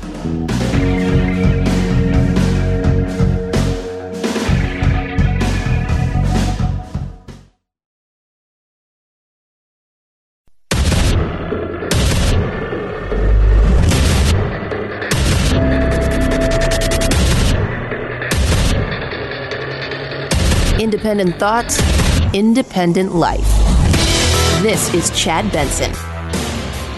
Speaker 1: Independent thoughts, independent life. This is Chad Benson.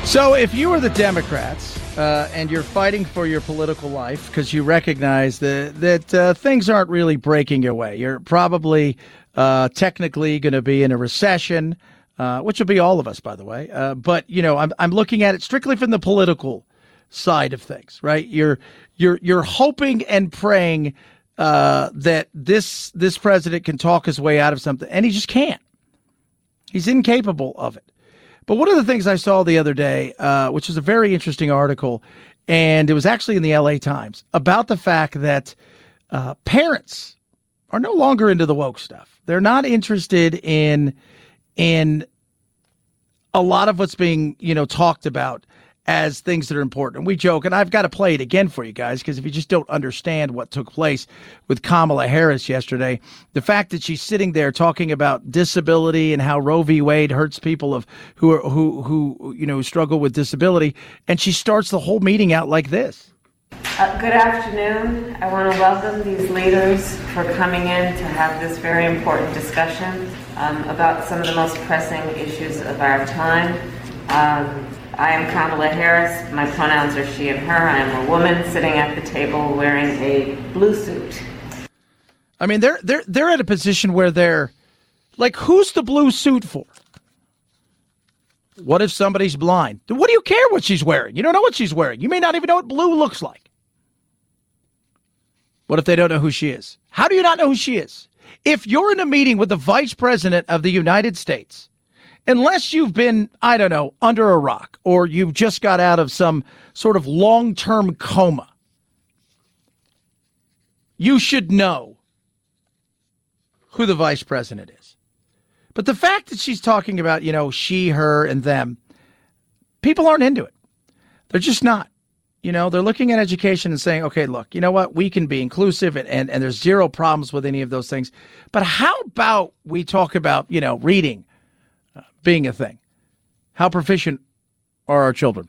Speaker 2: So, if you are the Democrats uh, and you're fighting for your political life because you recognize that that uh, things aren't really breaking your way. You're probably uh, technically going to be in a recession, uh, which will be all of us, by the way. Uh, but you know, I'm I'm looking at it strictly from the political side of things, right? You're you're you're hoping and praying uh, that this this president can talk his way out of something, and he just can't. He's incapable of it. But one of the things I saw the other day, uh, which was a very interesting article, and it was actually in the LA Times about the fact that uh, parents are no longer into the woke stuff. They're not interested in in a lot of what's being you know talked about as things that are important. And we joke, and I've got to play it again for you guys because if you just don't understand what took place with Kamala Harris yesterday, the fact that she's sitting there talking about disability and how Roe v. Wade hurts people of who are, who who you know struggle with disability, and she starts the whole meeting out like this.
Speaker 13: Uh, good afternoon. I want to welcome these leaders for coming in to have this very important discussion um, about some of the most pressing issues of our time. Um, I am Kamala Harris. My pronouns are she and her. I am a woman sitting at the table wearing a blue suit.
Speaker 2: I mean, they're they're they're at a position where they're like, who's the blue suit for? What if somebody's blind? What do you care what she's wearing? You don't know what she's wearing. You may not even know what blue looks like. What if they don't know who she is? How do you not know who she is? If you're in a meeting with the vice president of the United States, unless you've been, I don't know, under a rock or you've just got out of some sort of long term coma, you should know who the vice president is. But the fact that she's talking about, you know, she, her, and them, people aren't into it. They're just not. You know, they're looking at education and saying, okay, look, you know what? We can be inclusive and, and, and there's zero problems with any of those things. But how about we talk about, you know, reading being a thing? How proficient are our children?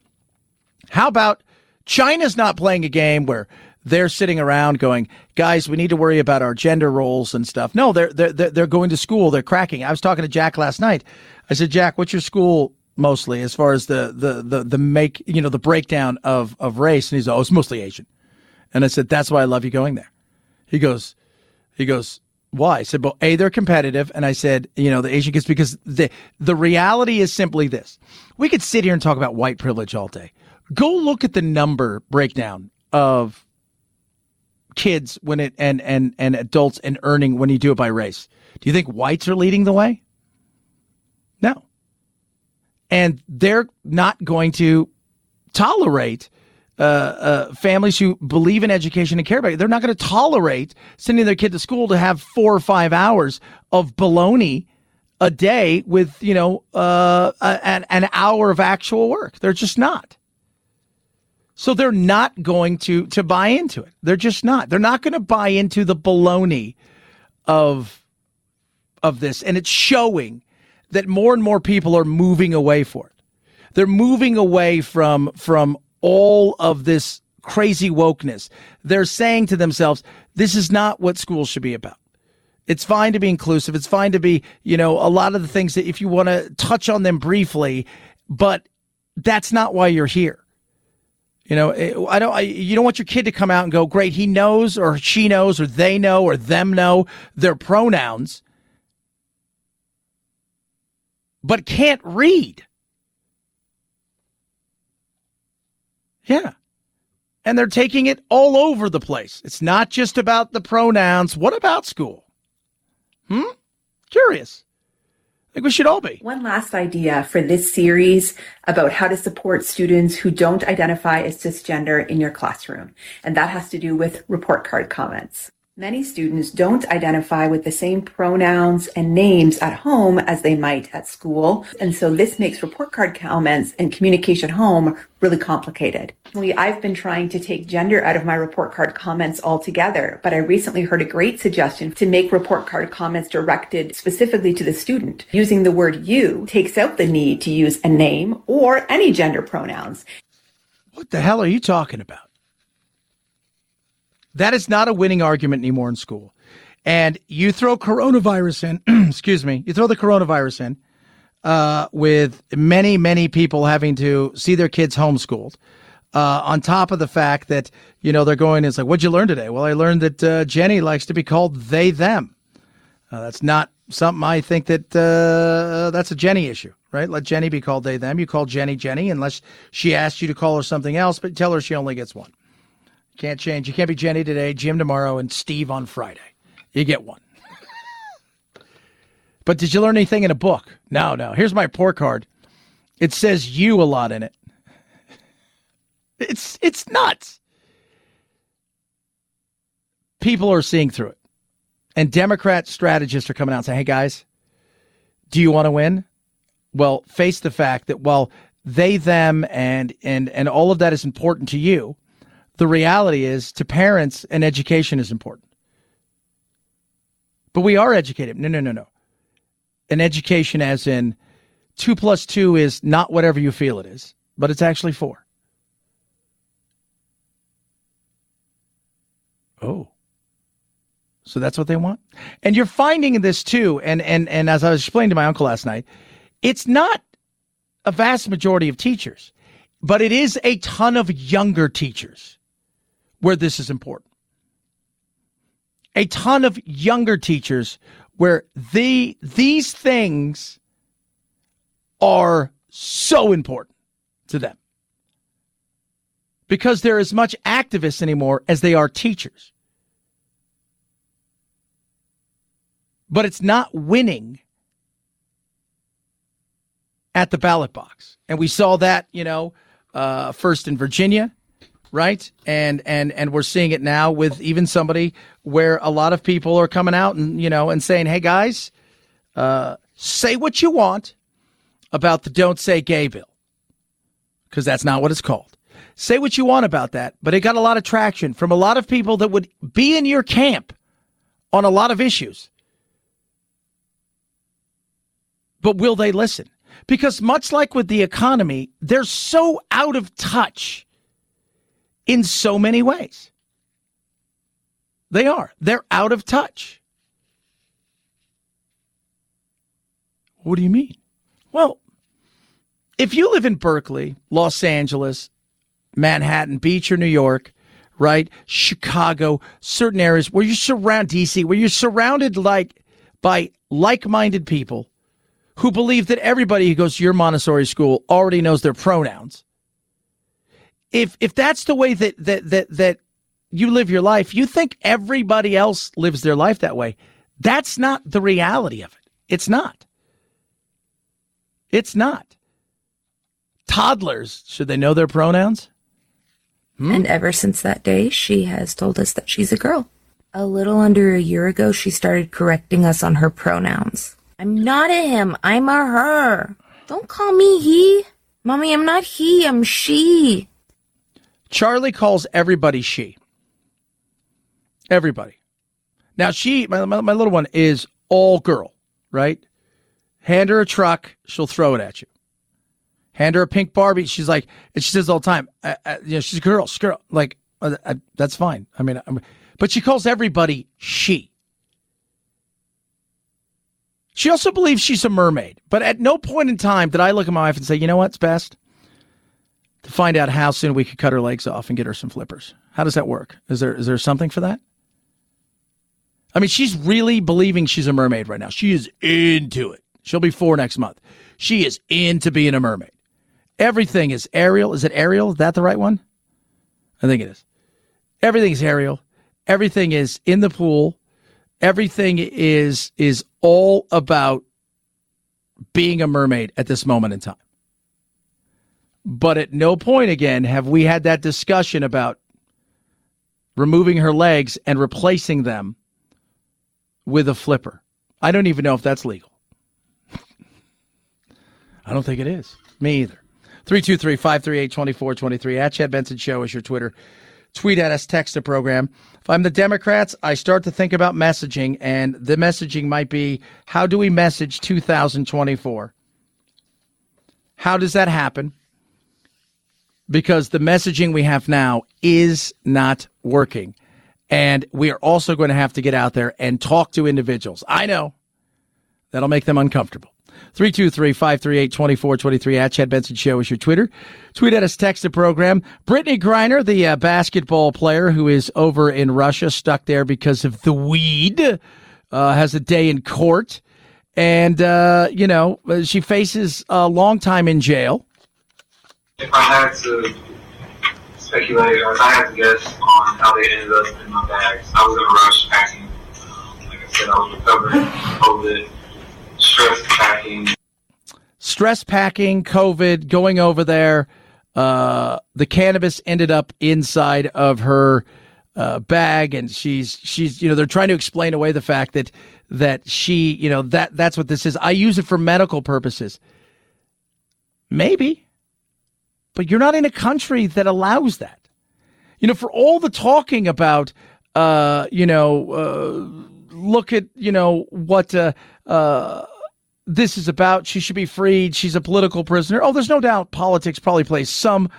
Speaker 2: How about China's not playing a game where they're sitting around going, guys, we need to worry about our gender roles and stuff. No, they're, they're, they're going to school. They're cracking. I was talking to Jack last night. I said, Jack, what's your school mostly as far as the, the, the, the make, you know, the breakdown of, of race? And he's, oh, it's mostly Asian. And I said, that's why I love you going there. He goes, he goes, why? I said, well, A, they're competitive. And I said, you know, the Asian kids, because the, the reality is simply this. We could sit here and talk about white privilege all day. Go look at the number breakdown of kids when it and and and adults and earning when you do it by race. Do you think whites are leading the way? No. And they're not going to tolerate uh, uh, families who believe in education and care about it. They're not going to tolerate sending their kid to school to have four or five hours of baloney a day with you know uh, an an hour of actual work. They're just not. So they're not going to to buy into it. They're just not. They're not going to buy into the baloney of of this, and it's showing that more and more people are moving away for it. They're moving away from from all of this crazy wokeness. They're saying to themselves, "This is not what schools should be about." It's fine to be inclusive. It's fine to be, you know, a lot of the things that if you want to touch on them briefly, but that's not why you're here. You know, eh, I don't. I, you don't want your kid to come out and go, "Great, he knows, or she knows, or they know, or them know their pronouns," but can't read. Yeah, and they're taking it all over the place. It's not just about the pronouns. What about school? Hmm. Curious. I think we should all be.
Speaker 30: One last idea for this series about how to support students who don't identify as cisgender in your classroom. And that has to do with report card comments. Many students don't identify with the same pronouns and names at home as they might at school. And so this makes report card comments and communication home really complicated. I've been trying to take gender out of my report card comments altogether, but I recently heard a great suggestion to make report card comments directed specifically to the student. Using the word you takes out the need to use a name or any gender pronouns.
Speaker 2: What the hell are you talking about? That is not a winning argument anymore in school. And you throw coronavirus in, excuse me, you throw the coronavirus in uh, with many, many people having to see their kids homeschooled. Uh, on top of the fact that, you know, they're going, it's like, what'd you learn today? Well, I learned that uh, Jenny likes to be called they, them. Uh, that's not something I think that uh, that's a Jenny issue, right? Let Jenny be called they, them. You call Jenny Jenny unless she asks you to call her something else, but tell her she only gets one. Can't change. You can't be Jenny today, Jim tomorrow, and Steve on Friday. You get one. but did you learn anything in a book? No, no. Here's my poor card. It says you a lot in it. It's it's nuts. People are seeing through it. And Democrat strategists are coming out and saying, hey guys, do you want to win? Well, face the fact that while they, them, and and and all of that is important to you, the reality is to parents and education is important. But we are educated. No, no, no, no. An education as in two plus two is not whatever you feel it is, but it's actually four. Oh. So that's what they want. And you're finding this too, and and and as I was explaining to my uncle last night, it's not a vast majority of teachers, but it is a ton of younger teachers where this is important. A ton of younger teachers where the these things are so important to them. Because they're as much activists anymore as they are teachers. but it's not winning at the ballot box. And we saw that, you know, uh, first in Virginia, right? And and and we're seeing it now with even somebody where a lot of people are coming out and you know and saying, "Hey guys, uh, say what you want about the Don't Say Gay bill," because that's not what it's called. Say what you want about that, but it got a lot of traction from a lot of people that would be in your camp on a lot of issues. But will they listen? Because much like with the economy, they're so out of touch in so many ways. They are. They're out of touch. What do you mean? Well, if you live in Berkeley, Los Angeles, Manhattan Beach, or New York, right? Chicago, certain areas where you're surrounded, DC, where you're surrounded like by like-minded people who believe that everybody who goes to your Montessori school already knows their pronouns. If if that's the way that that that that you live your life, you think everybody else lives their life that way. That's not the reality of it. It's not. It's not. Toddlers, should they know their pronouns?
Speaker 31: Hmm? And ever since that day, she has told us that she's a girl. A little under a year ago, she started correcting us on her pronouns. I'm not a him. I'm a her. Don't call me he. Mommy, I'm not he. I'm she.
Speaker 2: Charlie calls everybody she. Everybody. Now, she, my, my, my little one, is all girl, right? Hand her a truck, she'll throw it at you. Hand her a pink Barbie, she's like, and she says all the time, I, I, you know, she's a girl, she's a girl. Like, uh, I, that's fine. I mean, I'm, but she calls everybody she. She also believes she's a mermaid, but at no point in time did I look at my wife and say, you know what's best? To find out how soon we could cut her legs off and get her some flippers. How does that work? Is there is there something for that? I mean, she's really believing she's a mermaid right now. She is into it. She'll be four next month. She is into being a mermaid. Everything is Ariel. Is it Ariel? Is that the right one? I think it is. Everything is Ariel. Everything is in the pool everything is is all about being a mermaid at this moment in time. But at no point again have we had that discussion about removing her legs and replacing them with a flipper. I don't even know if that's legal. I don't think it is. Me either. 323 538 2423 at Chad Benson Show is your Twitter. Tweet at us, text the program. If I'm the Democrats, I start to think about messaging, and the messaging might be how do we message 2024? How does that happen? Because the messaging we have now is not working. And we are also going to have to get out there and talk to individuals. I know that'll make them uncomfortable. 323-538-2423 at Chad Benson Show is your Twitter. Tweet at us, text the program. Brittney Griner, the uh, basketball player who is over in Russia, stuck there because of the weed, uh, has a day in court. And, uh, you know, she faces a long time in jail.
Speaker 32: If I had to speculate or if I had to guess on how they ended up in my bags, I was in a rush packing. Like I said, I was recovering COVID, stress packing.
Speaker 2: Stress packing, COVID, going over there. Uh, the cannabis ended up inside of her uh, bag, and she's she's you know they're trying to explain away the fact that that she you know that that's what this is. I use it for medical purposes. Maybe, but you're not in a country that allows that. You know, for all the talking about, uh, you know, uh, look at you know what uh, uh, this is about. She should be freed. She's a political prisoner. Oh, there's no doubt politics probably plays some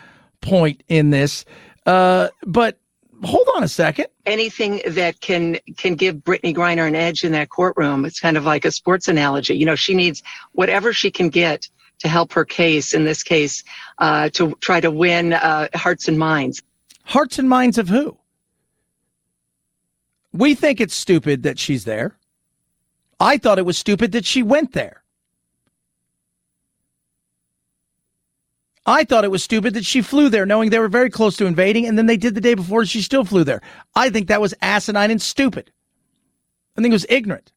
Speaker 2: point in this. Uh, but hold on a second.
Speaker 33: Anything that can can give Brittney Griner an edge in that courtroom. It's kind of like a sports analogy. You know, she needs whatever she can get to help her case. In this case, uh, to try to win uh, hearts and minds.
Speaker 2: Hearts and minds of who? We think it's stupid that she's there. I thought it was stupid that she went there. I thought it was stupid that she flew there knowing they were very close to invading and then they did the day before she still flew there. I think that was asinine and stupid. I think it was ignorant.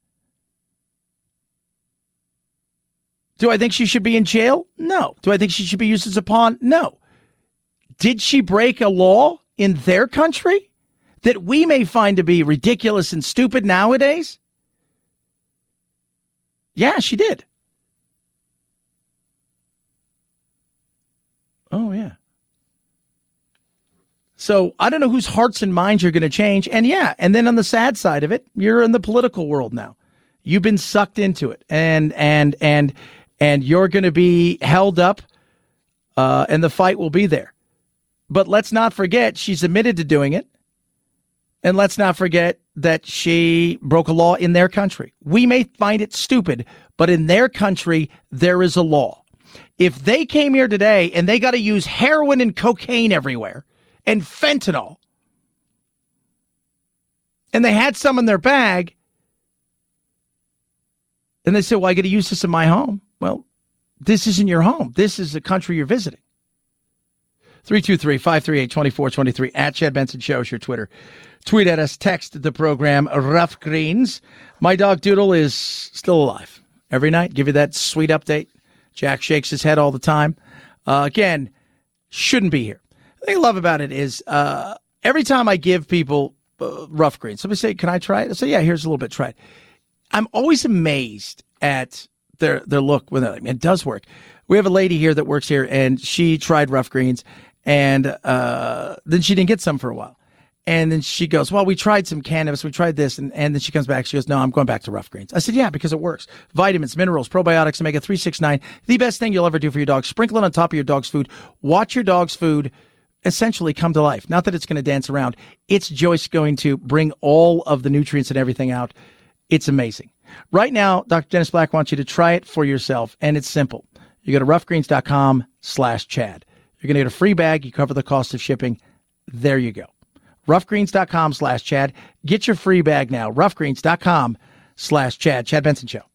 Speaker 2: Do I think she should be in jail? No. Do I think she should be used as a pawn? No. Did she break a law in their country that we may find to be ridiculous and stupid nowadays? Yeah, she did. Oh, yeah. So I don't know whose hearts and minds you're going to change. And yeah, and then on the sad side of it, you're in the political world now. You've been sucked into it, and and and and you're going to be held up, uh, and the fight will be there. But let's not forget she's admitted to doing it, and let's not forget that she broke a law in their country. We may find it stupid, but in their country there is a law. If they came here today and they got to use heroin and cocaine everywhere and fentanyl, and they had some in their bag, and they said, Well, I got to use this in my home. Well, this isn't your home. This is a country you're visiting. 323 538 2423 at Chad Benson Show is your Twitter. Tweet at us, text the program Rough Greens. My dog Doodle is still alive. Every night, give you that sweet update. Jack shakes his head all the time. Uh, again, shouldn't be here. The thing I love about it is uh, every time I give people uh, rough greens, somebody say, "Can I try it?" I say, "Yeah, here's a little bit. Try it." I'm always amazed at their their look when I mean, it does work. We have a lady here that works here, and she tried rough greens, and uh, then she didn't get some for a while. And then she goes, Well, we tried some cannabis, we tried this. And, and then she comes back. She goes, No, I'm going back to rough greens. I said, Yeah, because it works. Vitamins, minerals, probiotics, omega 369. The best thing you'll ever do for your dog. Sprinkle it on top of your dog's food. Watch your dog's food essentially come to life. Not that it's going to dance around. It's just going to bring all of the nutrients and everything out. It's amazing. Right now, Dr. Dennis Black wants you to try it for yourself. And it's simple. You go to roughgreens.com slash Chad. You're going to get a free bag. You cover the cost of shipping. There you go roughgreens.com slash Chad. Get your free bag now. Roughgreens.com slash Chad. Chad Benson Show.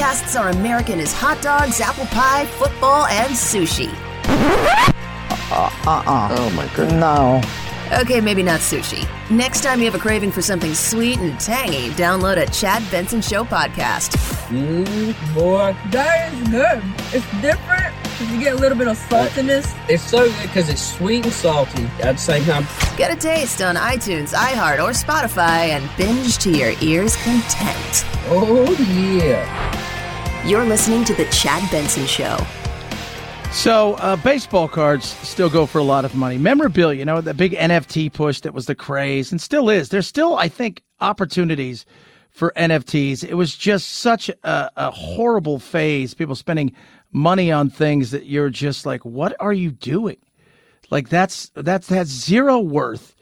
Speaker 1: Podcasts are American as hot dogs, apple pie, football, and sushi.
Speaker 19: Uh uh.
Speaker 18: Oh my goodness.
Speaker 19: No.
Speaker 1: Okay, maybe not sushi. Next time you have a craving for something sweet and tangy, download a Chad Benson Show podcast.
Speaker 34: Mmm, boy, that is good. It's different because you get a little bit of saltiness.
Speaker 35: It's so good because it's sweet and salty at the same time.
Speaker 1: Get a taste on iTunes, iHeart, or Spotify and binge to your ears' content.
Speaker 35: Oh, yeah.
Speaker 1: You're listening to The Chad Benson Show.
Speaker 2: So, uh, baseball cards still go for a lot of money. Memorabilia, you know, the big NFT push that was the craze and still is. There's still, I think, opportunities for NFTs. It was just such a, a horrible phase. People spending money on things that you're just like, what are you doing? Like that's that's that's zero worth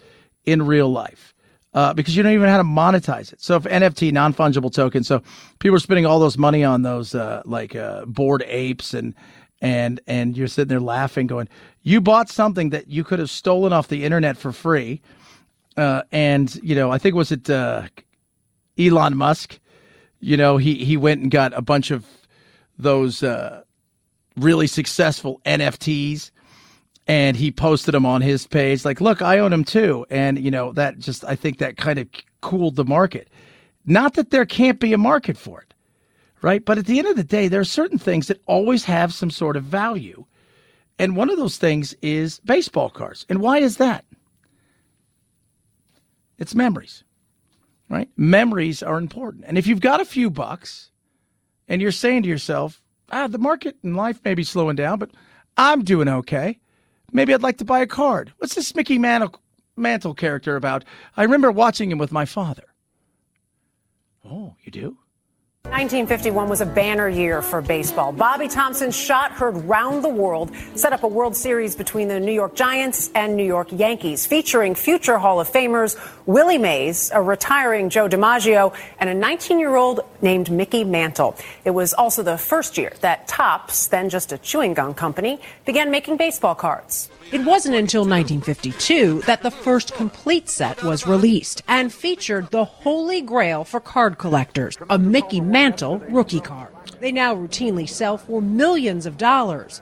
Speaker 2: in real life. Uh, because you don't even know how to monetize it. So if NFT, non fungible token, so people are spending all those money on those uh, like uh, bored apes and and and you're sitting there laughing, going, "You bought something that you could have stolen off the internet for free." Uh, and you know, I think was it uh, Elon Musk. You know, he he went and got a bunch of those uh, really successful NFTs and he posted them on his page like look i own them too. And you know that just i think that kind of cooled the market. Not that there can't be a market for it right? But at the end of the day there are certain things that always have some sort of value. And one of those things is baseball cards. And why is that? It's memories right? Memories are important. And if you've got a few bucks and you're saying to yourself ah the market in life may be slowing down but i'm doing okay Maybe I'd like to buy a card. What's this Mickey Mantle, Mantle character about? I remember watching him with my father. Oh, you do?
Speaker 36: 1951 was a banner year for baseball. Bobby Thomson's shot heard round the world set up a World Series between the New York Giants and New York Yankees, featuring future Hall of Famers Willie Mays, a retiring Joe DiMaggio, and a 19 year old named Mickey Mantle. It was also the first year that Topps, then just a chewing gum company, began making baseball cards.
Speaker 37: It wasn't until 1952 that the first complete set was released and featured the holy grail for card collectors, a Mickey Mantle rookie card. They now routinely sell for millions of dollars.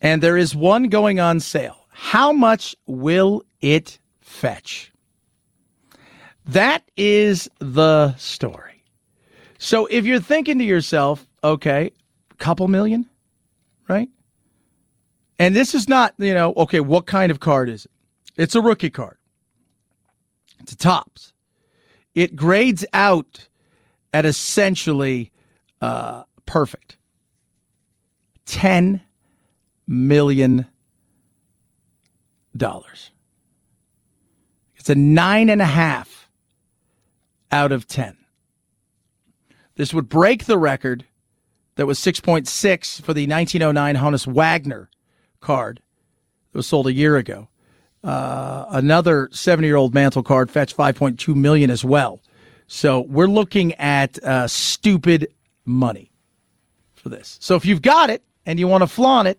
Speaker 2: And there is one going on sale. How much will it fetch? That is the story. So if you're thinking to yourself, okay, couple million, right? And this is not, you know, okay, what kind of card is it? It's a rookie card. It's a Topps. It grades out at essentially uh, perfect. $10 million. It's a nine and a half out of 10. This would break the record that was 6.6 for the 1909 Honus Wagner card that was sold a year ago. Uh, another 70 year old mantle card fetched 5.2 million as well. So we're looking at uh, stupid money for this. So if you've got it and you want to flaunt it,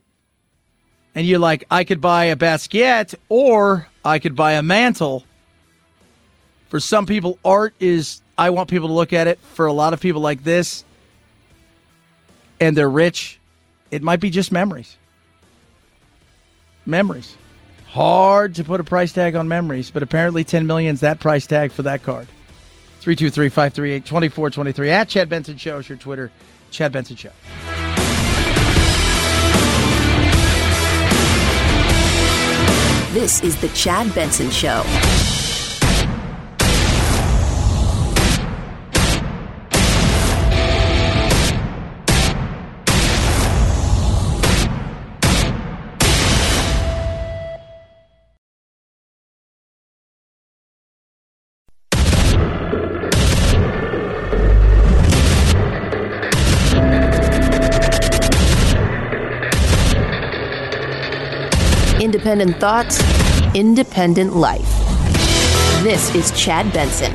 Speaker 2: and you're like, I could buy a Basquiat or I could buy a mantle. For some people, art is, I want people to look at it. For a lot of people like this, and they're rich, it might be just memories memories. Hard to put a price tag on memories, but apparently 10 million is that price tag for that card. 323 538 2423 at Chad Benson Show is your Twitter. Chad Benson Show.
Speaker 1: This is the Chad Benson Show. Independent thoughts, independent life. This is Chad Benson.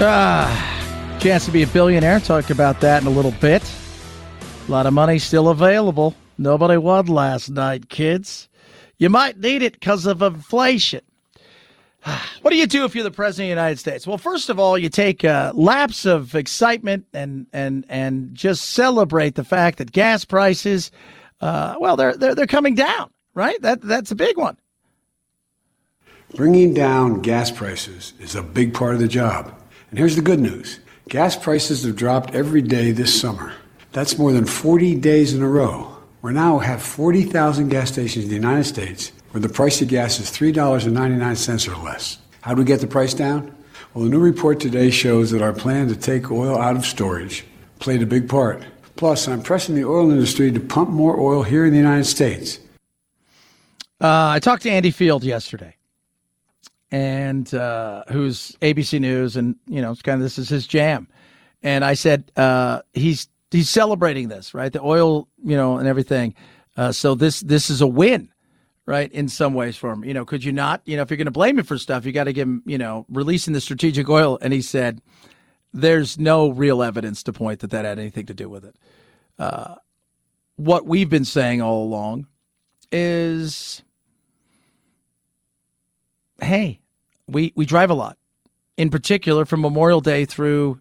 Speaker 2: Ah, chance to be a billionaire. Talk about that in a little bit. A lot of money still available. Nobody won last night, kids. You might need it because of inflation. What do you do if you're the president of the United States? Well, first of all, you take a lapse of excitement and and and just celebrate the fact that gas prices, uh, well, they're they're they're coming down right? That that's a big one.
Speaker 38: Bringing down gas prices is a big part of the job. And here's the good news. Gas prices have dropped every day this summer. That's more than 40 days in a row. We now have 40,000 gas stations in the United States where the price of gas is $3.99 or less. How do we get the price down? Well, the new report today shows that our plan to take oil out of storage played a big part. Plus, I'm pressing the oil industry to pump more oil here in the United States.
Speaker 2: Uh, I talked to Andy Field yesterday, and uh, who's ABC News, and you know, it's kind of this is his jam. And I said uh, he's he's celebrating this, right? The oil, you know, and everything. Uh, so this this is a win, right? In some ways for him. You know, could you not? You know, if you're going to blame him for stuff, you got to give him, you know, releasing the strategic oil. And he said, there's no real evidence to point that that had anything to do with it. Uh, what we've been saying all along is, hey, we we drive a lot, in particular from Memorial Day through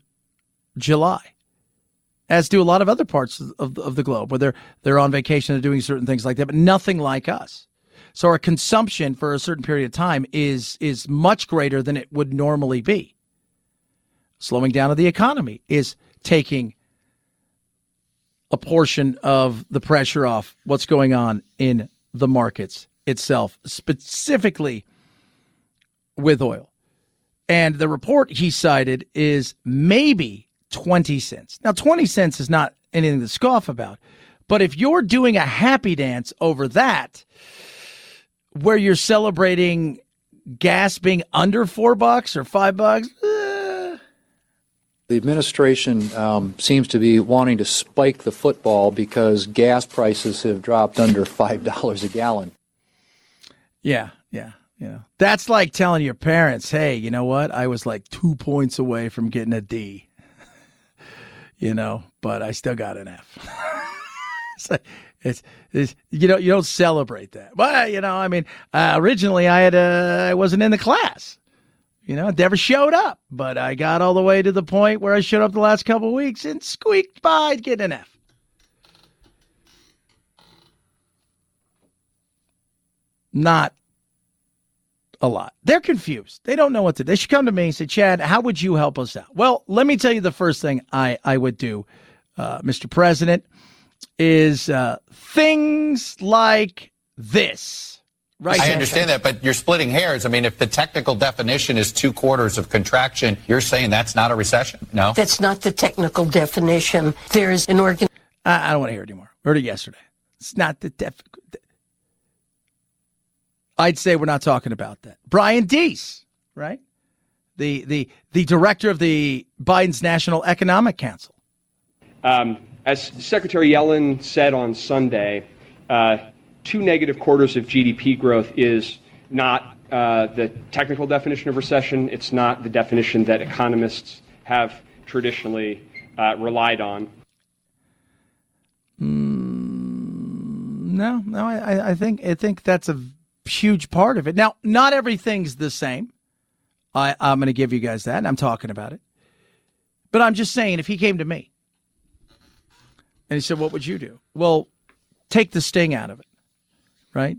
Speaker 2: July as do a lot of other parts of, of the globe where they're they're on vacation and doing certain things like that, but nothing like us. So our consumption for a certain period of time is is much greater than it would normally be. Slowing down of the economy is taking a portion of the pressure off what's going on in the markets itself, specifically with oil. And the report he cited is maybe 20 cents. Now, 20 cents is not anything to scoff about, but if you're doing a happy dance over that, where you're celebrating gas being under four bucks or five bucks,
Speaker 39: the administration um, seems to be wanting to spike the football because gas prices have dropped under five dollars a gallon.
Speaker 2: Yeah, yeah, yeah. That's like telling your parents, "Hey, you know what? I was like two points away from getting a D." you know, but I still got an F. it's, it's, it's, you know you don't celebrate that. But you know, I mean, uh, originally I had uh, I wasn't in the class. You know, never showed up, but I got all the way to the point where I showed up the last couple weeks and squeaked by to get an F. Not a lot. They're confused. They don't know what to do. They should come to me and say, Chad, how would you help us out? Well, let me tell you the first thing I, I would do, uh, Mr. President, is uh, things like this. Right.
Speaker 40: I understand that, but you're splitting hairs. I mean, if the technical definition is two quarters of contraction, you're saying that's not a recession? No?
Speaker 41: That's not the technical definition. There's an organ.
Speaker 2: I, I don't want to hear it anymore. heard it yesterday. It's not the def. I'd say we're not talking about that. Brian Deese, right? The the the director of the Biden's National Economic Council.
Speaker 27: Um, as Secretary Yellen said on Sunday, uh, two negative quarters of GDP growth is not uh, the technical definition of recession. It's not the definition that economists have traditionally uh, relied on.
Speaker 2: Mm, no, no, I, I think I think that's a huge part of it. Now, not everything's the same. I, I'm going to give you guys that, and I'm talking about it. But I'm just saying, if he came to me and he said, What would you do? Well, take the sting out of it, right?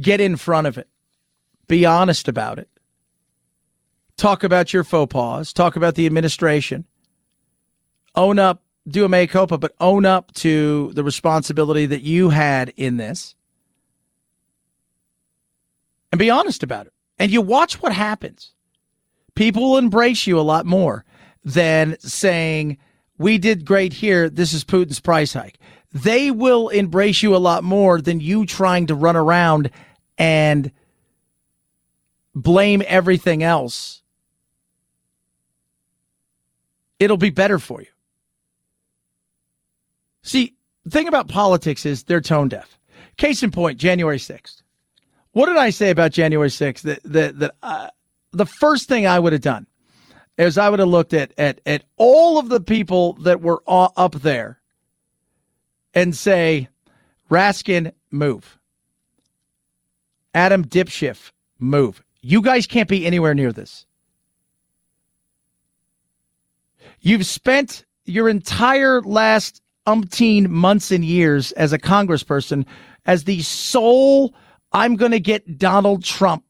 Speaker 2: Get in front of it, be honest about it, talk about your faux pas, talk about the administration, own up, do a mea culpa, but own up to the responsibility that you had in this and be honest about it. And you watch what happens. People will embrace you a lot more than saying, we did great here. This is Putin's price hike. They will embrace you a lot more than you trying to run around and blame everything else. It'll be better for you. See, the thing about politics is they're tone deaf. Case in point, January 6th. What did I say about January 6th? That that that uh, the first thing I would have done is I would have looked at at at all of the people that were up there and say, Raskin, move. Adam Dipschiff, move. You guys can't be anywhere near this. You've spent your entire last umpteen months and years as a congressperson as the sole I'm going to get Donald Trump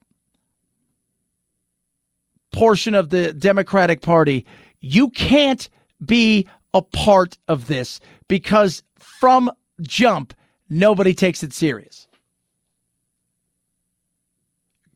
Speaker 2: portion of the Democratic Party. You can't be a part of this because from jump, nobody takes it serious.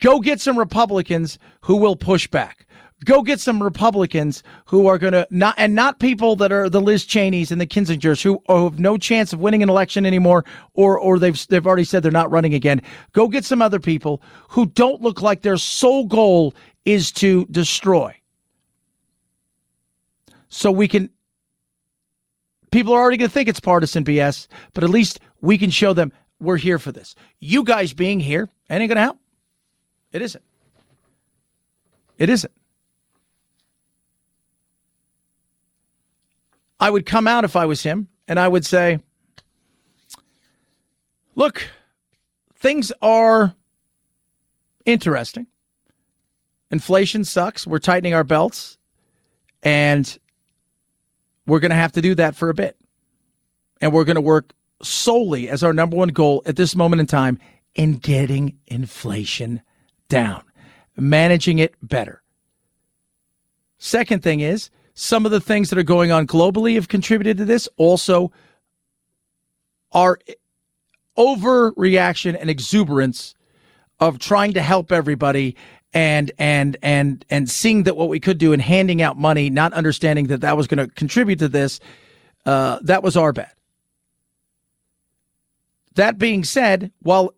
Speaker 2: Go get some Republicans who will push back. Go get some Republicans who are going to not, and not people that are the Liz Cheneys and the Kinzingers who, who have no chance of winning an election anymore, or, or they've, they've already said they're not running again. Go get some other people who don't look like their sole goal is to destroy. So we can, people are already going to think it's partisan BS, but at least we can show them we're here for this. You guys being here ain't going to help. It isn't. It isn't. I would come out if I was him and I would say, look, things are interesting. Inflation sucks. We're tightening our belts and we're going to have to do that for a bit. And we're going to work solely as our number one goal at this moment in time in getting inflation down, managing it better. Second thing is, some of the things that are going on globally have contributed to this. Also, our overreaction and exuberance of trying to help everybody and and and and seeing that what we could do and handing out money, not understanding that that was going to contribute to this, uh, that was our bad. That being said, while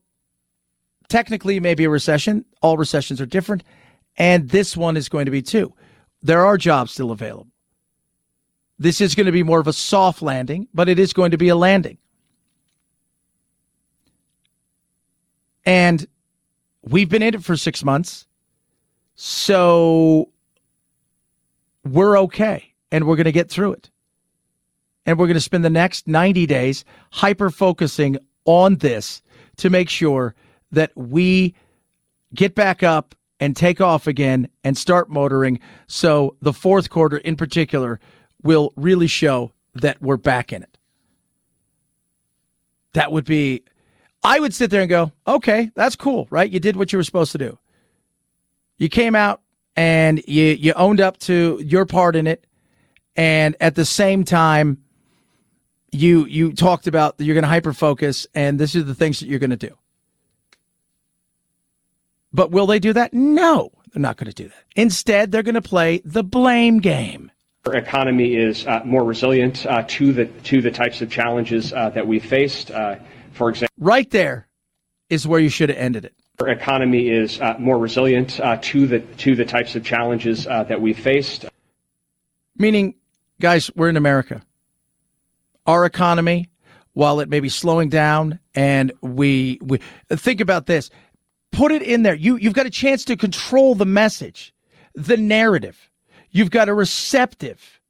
Speaker 2: technically maybe a recession, all recessions are different, and this one is going to be too there are jobs still available. This is going to be more of a soft landing, but it is going to be a landing. And we've been in it for six months. So we're okay and we're going to get through it. And we're going to spend the next 90 days hyper focusing on this to make sure that we get back up and take off again and start motoring. So the fourth quarter in particular will really show that we're back in it. That would be, I would sit there and go, okay, that's cool, right? You did what you were supposed to do. You came out and you, you owned up to your part in it. And at the same time, you you talked about that you're going to hyper focus and this is the things that you're going to do. But will they do that? No, they're not going to do that. Instead, they're going to play the blame game.
Speaker 27: Our economy is uh, more resilient uh, to the to the types of challenges uh, that we faced. Uh, for example,
Speaker 2: right there is where you should have ended it.
Speaker 27: Our economy is uh, more resilient uh, to the to the types of challenges that we faced.
Speaker 2: Meaning, guys, we're in America. Our economy, while it may be slowing down, and we we think about this put it in there. You, you've got a chance to control the message, the narrative. You've got a receptive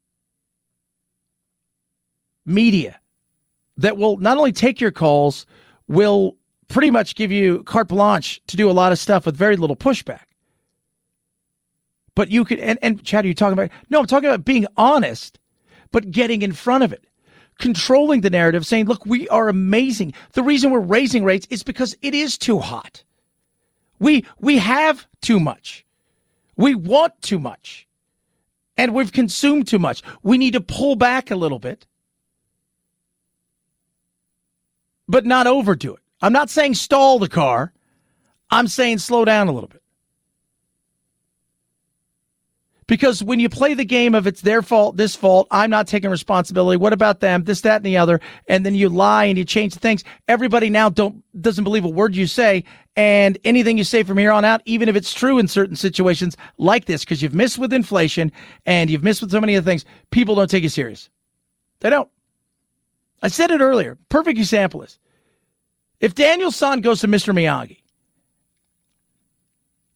Speaker 2: media that will not only take your calls, will pretty much give you carte blanche to do a lot of stuff with very little pushback. But you could, and, and Chad, are you talking about? No, I'm talking about being honest, but getting in front of it, controlling the narrative, saying, look, we are amazing. The reason we're raising rates is because it is too hot. We we have too much. We want too much. And we've consumed too much. We need to pull back a little bit. But not overdo it. I'm not saying stall the car. I'm saying slow down a little bit. Because when you play the game of it's their fault, this fault, I'm not taking responsibility. What about them? This, that, and the other. And then you lie and you change things. Everybody now don't doesn't believe a word you say. And anything you say from here on out, even if it's true in certain situations like this, because you've missed with inflation and you've missed with so many other things, people don't take you serious. They don't. I said it earlier. Perfect example is if Daniel-san goes to Mr. Miyagi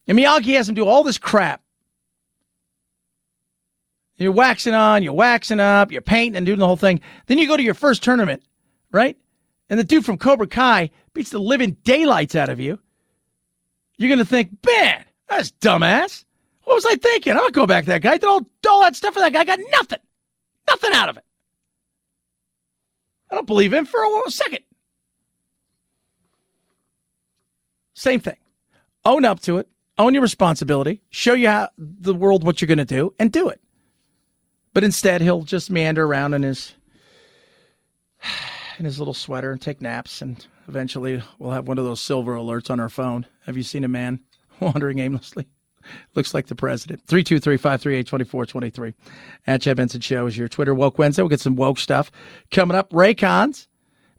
Speaker 2: and Miyagi has him do all this crap you're waxing on, you're waxing up, you're painting and doing the whole thing. Then you go to your first tournament, right? And the dude from Cobra Kai beats the living daylights out of you. You're going to think, man, that's dumbass. What was I thinking? Not go back to that guy. I did all, all that stuff for that guy. I got nothing. Nothing out of it. I don't believe him for a second. Same thing. Own up to it. Own your responsibility. Show you how the world what you're going to do and do it. But instead, he'll just meander around in his in his little sweater and take naps, and eventually we'll have one of those silver alerts on our phone. Have you seen a man wandering aimlessly? Looks like the president. 323 538 2423. At Chad Benson Show is your Twitter Woke Wednesday. We'll get some woke stuff coming up. Raycons.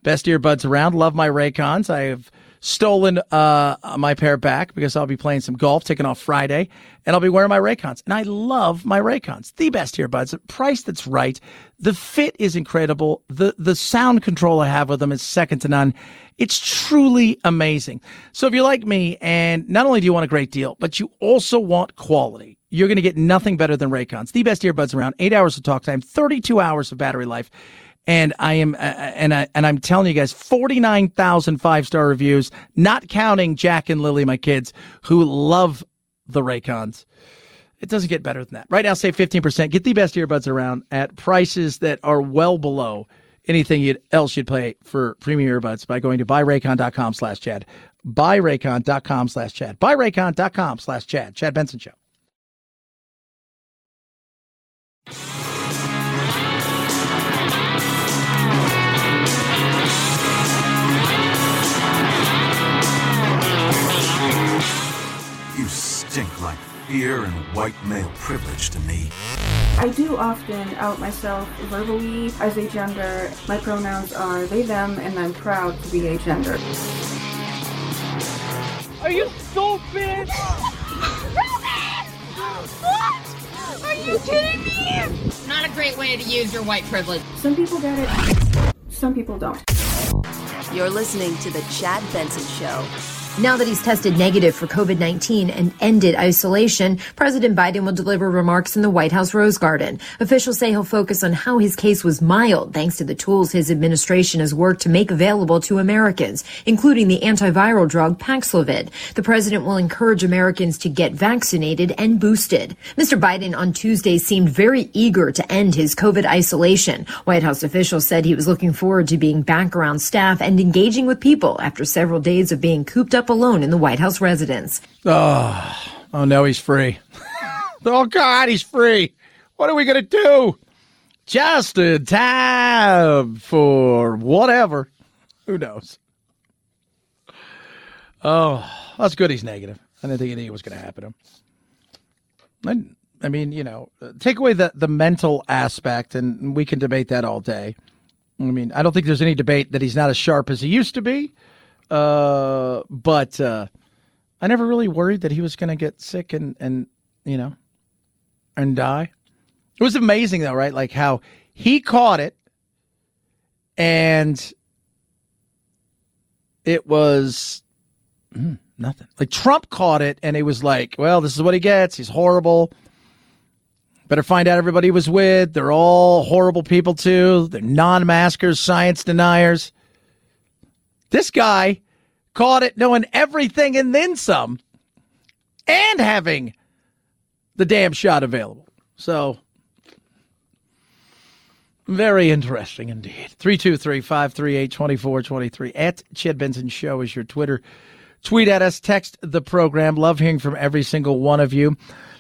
Speaker 2: Best earbuds around. Love my Raycons. I have stolen uh, my pair back because I'll be playing some golf, taking off Friday, and I'll be wearing my Raycons. And I love my Raycons. The best earbuds. Price that's right. The fit is incredible. The the sound control I have with them is second to none. It's truly amazing. So if you're like me, and not only do you want a great deal, but you also want quality, you're going to get nothing better than Raycons. The best earbuds around. Eight hours of talk time, 32 hours of battery life. And I am, uh, and I, and I'm telling you guys, 49,000 five star reviews, not counting Jack and Lily, my kids, who love the Raycons. It doesn't get better than that. Right now, save 15%. Get the best earbuds around at prices that are well below anything you'd, else you'd pay for premium earbuds by going to buyraycon.com slash Chad. Buyraycon.com slash Chad. Buyraycon.com slash Chad. Chad Benson Show.
Speaker 42: Stink like fear and white male privilege to me.
Speaker 43: I do often out myself verbally as agender. My pronouns are they, them, and I'm proud to be agender.
Speaker 44: Are you stupid?
Speaker 45: What? Are you kidding me? Not a great way to use your white privilege.
Speaker 43: Some people get it, some people don't.
Speaker 1: You're listening to The Chad Benson Show.
Speaker 46: Now that he's tested negative for COVID 19 and ended isolation, President Biden will deliver remarks in the White House Rose Garden. Officials say he'll focus on how his case was mild thanks to the tools his administration has worked to make available to Americans, including the antiviral drug Paxlovid. The president will encourage Americans to get vaccinated and boosted. Mr. Biden on Tuesday seemed very eager to end his COVID isolation. White House officials said he was looking forward to being back around staff and engaging with people after several days of being cooped up alone in the White House residence.
Speaker 2: Oh, oh no, he's free. oh God, he's free. What are we gonna do? Just in time for whatever. Who knows? Oh, that's good. He's negative. I didn't think anything was going to happen to him. I, I mean, you know, take away the the mental aspect, and we can debate that all day. I mean, I don't think there's any debate that he's not as sharp as he used to be. Uh, but uh, I never really worried that he was going to get sick and and you know and die. It was amazing though, right? Like how he caught it, and it was mm, nothing. Like Trump caught it, and it was like, well, this is what he gets. He's horrible. Better find out everybody was with. They're all horrible people too. They're non-maskers, science deniers. This guy caught it knowing everything and then some, and having the damn shot available. So, very interesting indeed. 323 538 2423. At Chad Benson Show is your Twitter. Tweet at us, text the program. Love hearing from every single one of you.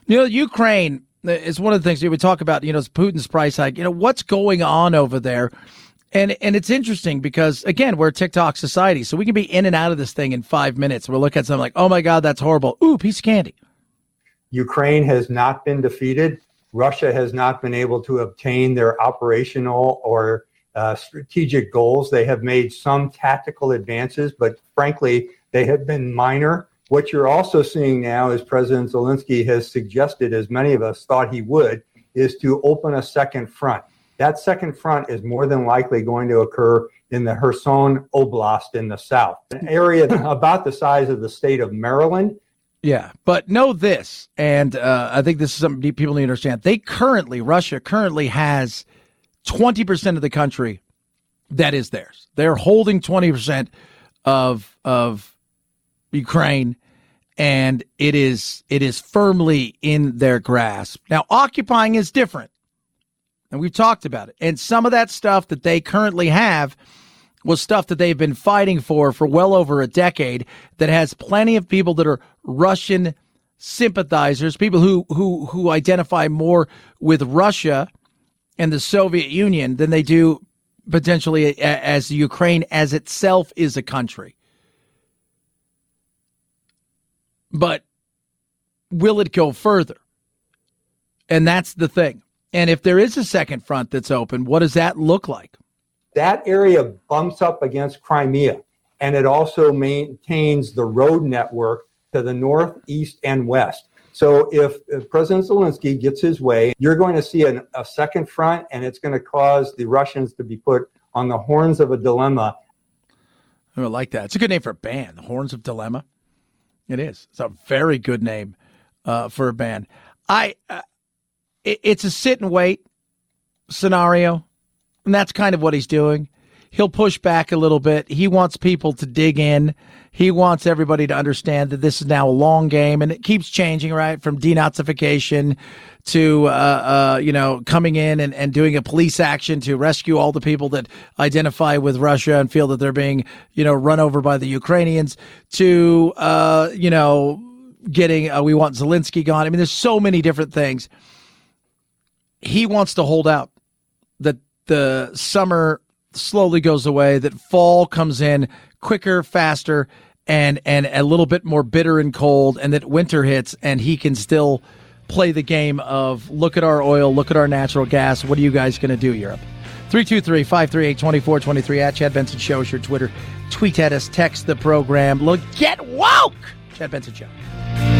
Speaker 2: You know, Ukraine is one of the things we talk about, you know, Putin's price hike. You know, what's going on over there? And and it's interesting because again, we're TikTok society, so we can be in and out of this thing in five minutes. We'll look at something like, oh my God, that's horrible. Ooh, piece of candy.
Speaker 47: Ukraine has not been defeated. Russia has not been able to obtain their operational or uh, strategic goals. They have made some tactical advances, but frankly, they have been minor. What you're also seeing now, as President Zelensky has suggested, as many of us thought he would, is to open a second front. That second front is more than likely going to occur in the Kherson Oblast in the south, an area about the size of the state of Maryland.
Speaker 2: Yeah, but know this, and uh, I think this is something people need to understand. They currently, Russia currently has 20% of the country that is theirs. They're holding 20% of of Ukraine and it is it is firmly in their grasp. Now occupying is different. And we've talked about it. And some of that stuff that they currently have was stuff that they've been fighting for for well over a decade that has plenty of people that are Russian sympathizers, people who who who identify more with Russia and the Soviet Union than they do potentially as Ukraine as itself is a country. But will it go further? And that's the thing. And if there is a second front that's open, what does that look like?
Speaker 47: That area bumps up against Crimea, and it also maintains the road network to the north, east, and west. So if, if President Zelensky gets his way, you're going to see an, a second front, and it's going to cause the Russians to be put on the horns of a dilemma.
Speaker 2: I like that. It's a good name for a band, the Horns of Dilemma. It is. It's a very good name uh, for a band. I, uh, it's a sit and wait scenario, and that's kind of what he's doing. He'll push back a little bit. He wants people to dig in. He wants everybody to understand that this is now a long game, and it keeps changing, right? From denazification to uh, uh, you know coming in and, and doing a police action to rescue all the people that identify with Russia and feel that they're being you know run over by the Ukrainians to uh, you know getting uh, we want Zelensky gone. I mean, there's so many different things. He wants to hold out that the summer slowly goes away, that fall comes in quicker, faster, and and a little bit more bitter and cold, and that winter hits, and he can still play the game of look at our oil, look at our natural gas. What are you guys going to do, Europe? 323 538 2423 at Chad Benson Show your Twitter. Tweet at us, text the program. Look, get woke! Chad Benson Show.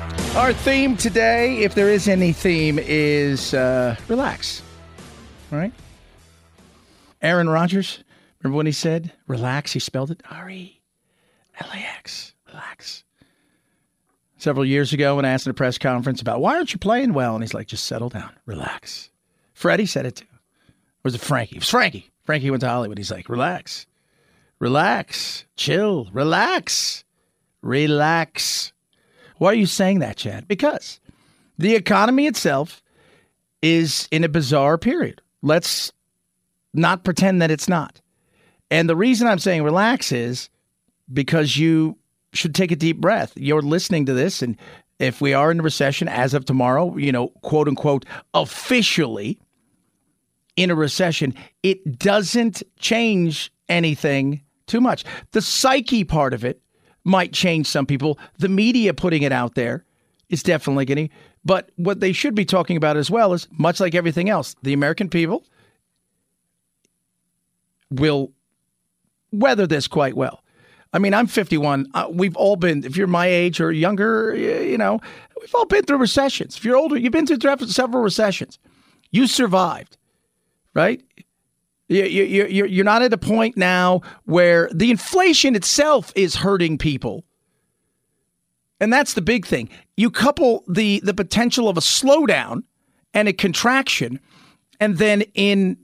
Speaker 2: Our theme today, if there is any theme, is uh, relax. All right? Aaron Rodgers, remember when he said relax? He spelled it R E L A X. Relax. Several years ago, when I asked in a press conference about why aren't you playing well, and he's like, just settle down, relax. Freddie said it too. Or was it Frankie? It was Frankie. Frankie went to Hollywood. He's like, relax, relax, chill, relax, relax. Why are you saying that, Chad? Because the economy itself is in a bizarre period. Let's not pretend that it's not. And the reason I'm saying relax is because you should take a deep breath. You're listening to this, and if we are in a recession as of tomorrow, you know, quote unquote, officially in a recession, it doesn't change anything too much. The psyche part of it might change some people. The media putting it out there is definitely going to. But what they should be talking about as well is much like everything else, the American people will weather this quite well. I mean, I'm 51. Uh, we've all been, if you're my age or younger, you know, we've all been through recessions. If you're older, you've been through several recessions. You survived, right? You, you, you're, not at a point now where the inflation itself is hurting people. And that's the big thing. You couple the, the potential of a slowdown and a contraction, and then in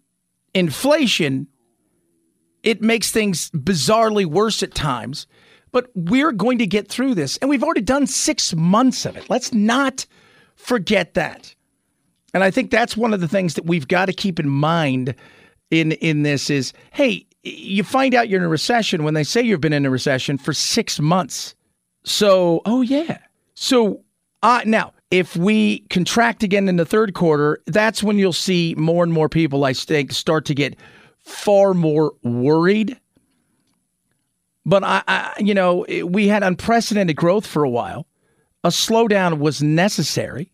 Speaker 2: inflation, it makes things bizarrely worse at times. But we're going to get through this. And we've already done six months of it. Let's not forget that. And I think that's one of the things that we've got to keep in mind in, in this is hey, you find out you're in a recession when they say you've been in a recession for six months. So, oh, yeah. So, uh, now, if we contract again in the third quarter, that's when you'll see more and more people, I think, start to get far more worried. But I, I, you know, we had unprecedented growth for a while. A slowdown was necessary.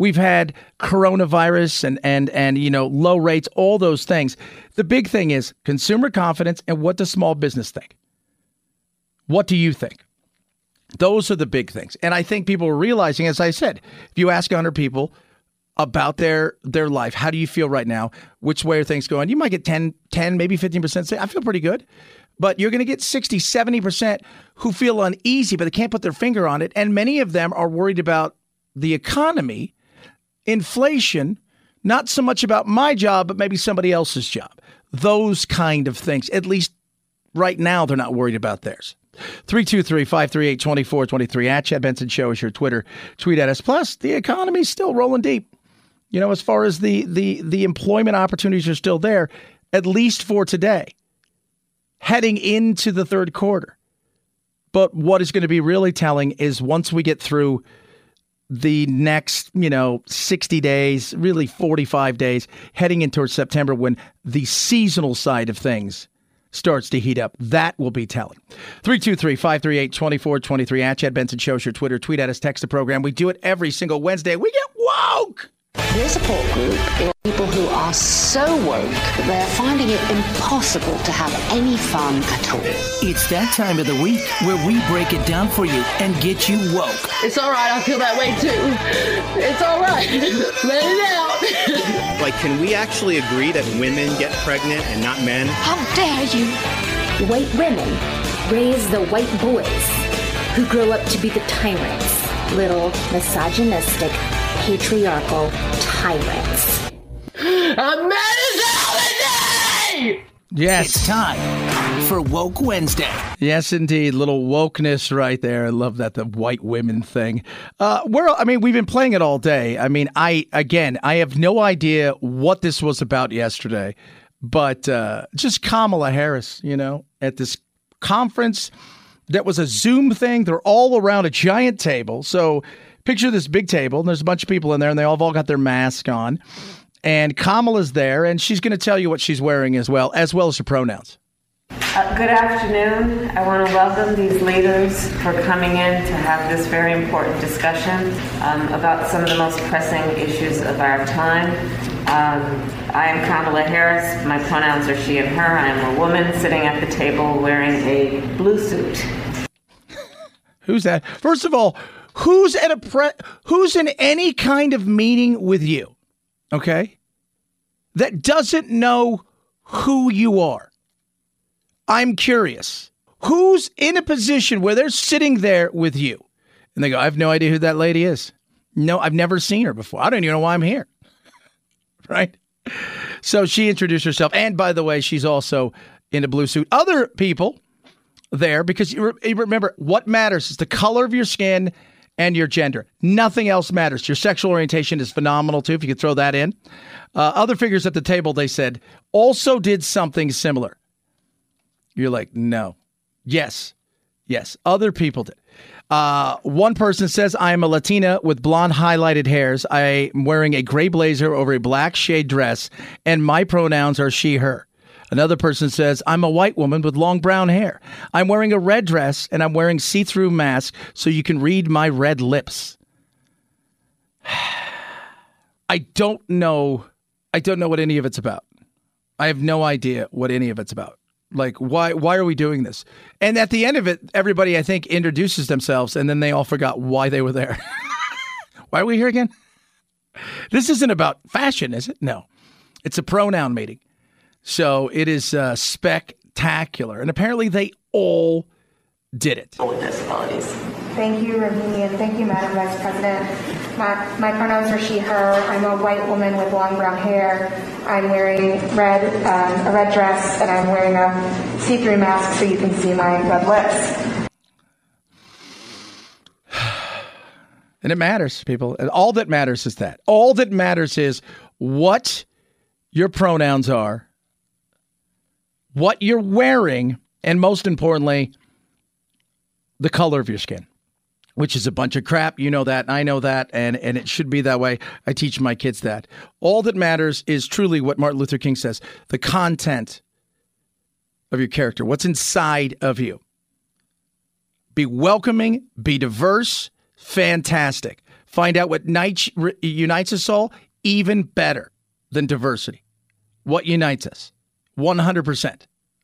Speaker 2: We've had coronavirus and and and you know low rates, all those things. The big thing is consumer confidence and what does small business think? What do you think? Those are the big things. And I think people are realizing, as I said, if you ask 100 people, about their their life. How do you feel right now? Which way are things going? You might get 10, 10 maybe 15% say, I feel pretty good. But you're going to get 60, 70% who feel uneasy, but they can't put their finger on it. And many of them are worried about the economy inflation, not so much about my job, but maybe somebody else's job. Those kind of things. At least right now, they're not worried about theirs. 323 538 2423 at Chad Benson Show is your Twitter. Tweet at us. Plus, the economy's still rolling deep. You know, as far as the the the employment opportunities are still there, at least for today, heading into the third quarter. But what is going to be really telling is once we get through the next, you know, 60 days, really 45 days, heading into September when the seasonal side of things starts to heat up. That will be telling. 323 538 2423 at Chad Benson Shows your Twitter. Tweet at us, text the program. We do it every single Wednesday. We get woke.
Speaker 48: Their support group are people who are so woke that they are finding it impossible to have any fun at all.
Speaker 19: It's that time of the week where we break it down for you and get you woke.
Speaker 45: It's all right. I feel that way too. It's all right. Let it out.
Speaker 49: Like, can we actually agree that women get pregnant and not men?
Speaker 48: How dare you? White women raise the white boys who grow up to be the tyrants, little misogynistic, patriarchal tyrants.
Speaker 45: I'm mad as holiday!
Speaker 2: Yes.
Speaker 19: It's time for Woke Wednesday.
Speaker 2: Yes, indeed. Little wokeness right there. I love that, the white women thing. Uh, we're, I mean, we've been playing it all day. I mean, I, again, I have no idea what this was about yesterday, but uh, just Kamala Harris, you know, at this conference that was a Zoom thing. They're all around a giant table. So picture this big table, and there's a bunch of people in there, and they all, have all got their mask on. And Kamala's there, and she's going to tell you what she's wearing as well, as well as her pronouns.
Speaker 50: Uh, good afternoon. I want to welcome these leaders for coming in to have this very important discussion um, about some of the most pressing issues of our time. Um, I am Kamala Harris. My pronouns are she and her. I am a woman sitting at the table wearing a blue suit.
Speaker 2: Who's that? First of all, who's at a pre- who's in any kind of meeting with you? Okay? That doesn't know who you are. I'm curious. Who's in a position where they're sitting there with you? And they go, I have no idea who that lady is. No, I've never seen her before. I don't even know why I'm here. right? So she introduced herself. And by the way, she's also in a blue suit. Other people there, because you, re- remember what matters is the color of your skin and your gender. Nothing else matters. Your sexual orientation is phenomenal too, if you could throw that in. Uh, other figures at the table, they said, also did something similar. You're like, no. Yes. Yes. Other people did. Uh, one person says, I am a Latina with blonde highlighted hairs. I am wearing a gray blazer over a black shade dress, and my pronouns are she, her. Another person says, I'm a white woman with long brown hair. I'm wearing a red dress and I'm wearing see through mask so you can read my red lips. I don't know. I don't know what any of it's about. I have no idea what any of it's about. Like why why are we doing this? And at the end of it, everybody I think introduces themselves and then they all forgot why they were there. why are we here again? This isn't about fashion, is it? No. It's a pronoun meeting. So it is uh, spectacular. And apparently they all did it.
Speaker 51: disabilities. Thank you, Ravini, and thank you, Madam Vice President. My, my pronouns are she, her. I'm a white woman with long brown hair. I'm wearing red, um, a red dress, and I'm wearing a see-through mask so you can see my red lips.
Speaker 2: And it matters, people. And all that matters is that. All that matters is what your pronouns are, what you're wearing, and most importantly, the color of your skin, which is a bunch of crap. You know that. I know that. And, and it should be that way. I teach my kids that. All that matters is truly what Martin Luther King says the content of your character, what's inside of you. Be welcoming, be diverse, fantastic. Find out what unites us all, even better than diversity. What unites us? 100%.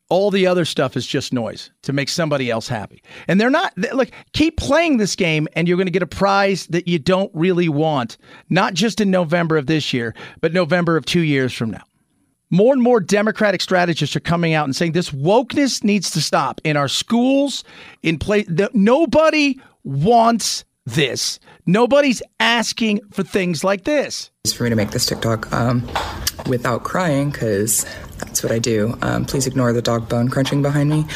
Speaker 2: All the other stuff is just noise to make somebody else happy. And they're not, Look, keep playing this game and you're going to get a prize that you don't really want, not just in November of this year, but November of two years from now. More and more Democratic strategists are coming out and saying this wokeness needs to stop in our schools, in place. Nobody wants this. Nobody's asking for things like this.
Speaker 52: It's for me to make this TikTok um, without crying because that's what I do. Um, please ignore the dog bone crunching behind me.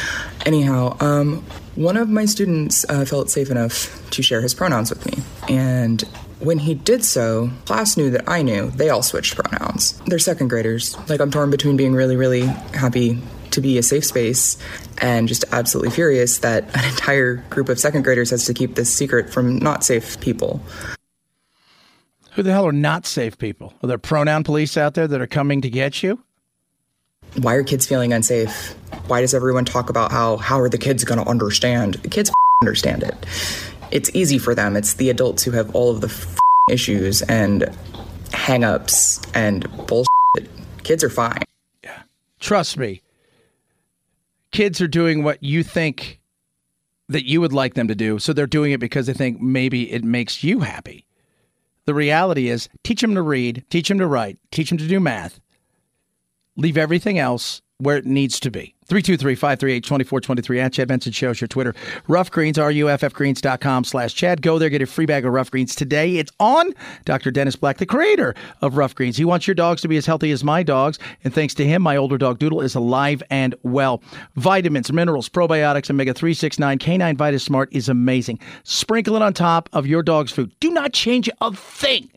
Speaker 52: Anyhow, um, one of my students uh, felt safe enough to share his pronouns with me. And when he did so, class knew that I knew they all switched pronouns. They're second graders. Like, I'm torn between being really, really happy to be a safe space and just absolutely furious that an entire group of second graders has to keep this secret from not safe people.
Speaker 2: Who the hell are not safe people? Are there pronoun police out there that are coming to get you?
Speaker 52: Why are kids feeling unsafe? Why does everyone talk about how how are the kids going to understand? The kids understand it. It's easy for them. It's the adults who have all of the issues and hang-ups and bullshit. Kids are fine. Yeah.
Speaker 2: Trust me. Kids are doing what you think that you would like them to do. So they're doing it because they think maybe it makes you happy. The reality is teach them to read, teach them to write, teach them to do math. Leave everything else where it needs to be. 323-538-2423 at Chad Benson Show is your Twitter. Ruff Greens, R-U-F-F-Greens.com slash Chad. Go there, get a free bag of Ruff Greens today. It's on Dr. Dennis Black, the creator of Ruff Greens. He wants your dogs to be as healthy as my dogs. And thanks to him, my older dog Doodle is alive and well. Vitamins, minerals, probiotics, omega-369, Canine Vitus Smart is amazing. Sprinkle it on top of your dog's food. Do not change a thing.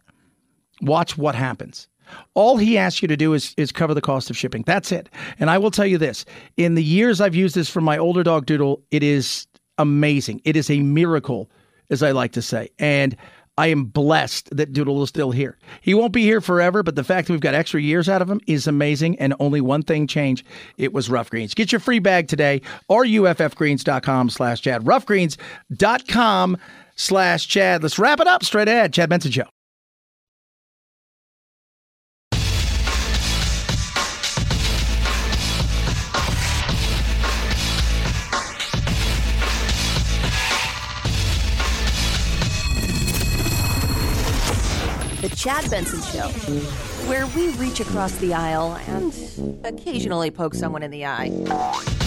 Speaker 2: Watch what happens. All he asks you to do is, is cover the cost of shipping. That's it. And I will tell you this in the years I've used this for my older dog Doodle, it is amazing. It is a miracle, as I like to say. And I am blessed that Doodle is still here. He won't be here forever, but the fact that we've got extra years out of him is amazing. And only one thing changed. It was Ruff Greens. Get your free bag today, ruffgreens.com slash Chad. Ruffgreens.com slash Chad. Let's wrap it up straight ahead. Chad Benson Show.
Speaker 1: Chad Benson Show, where we reach across the aisle and occasionally poke someone in the eye.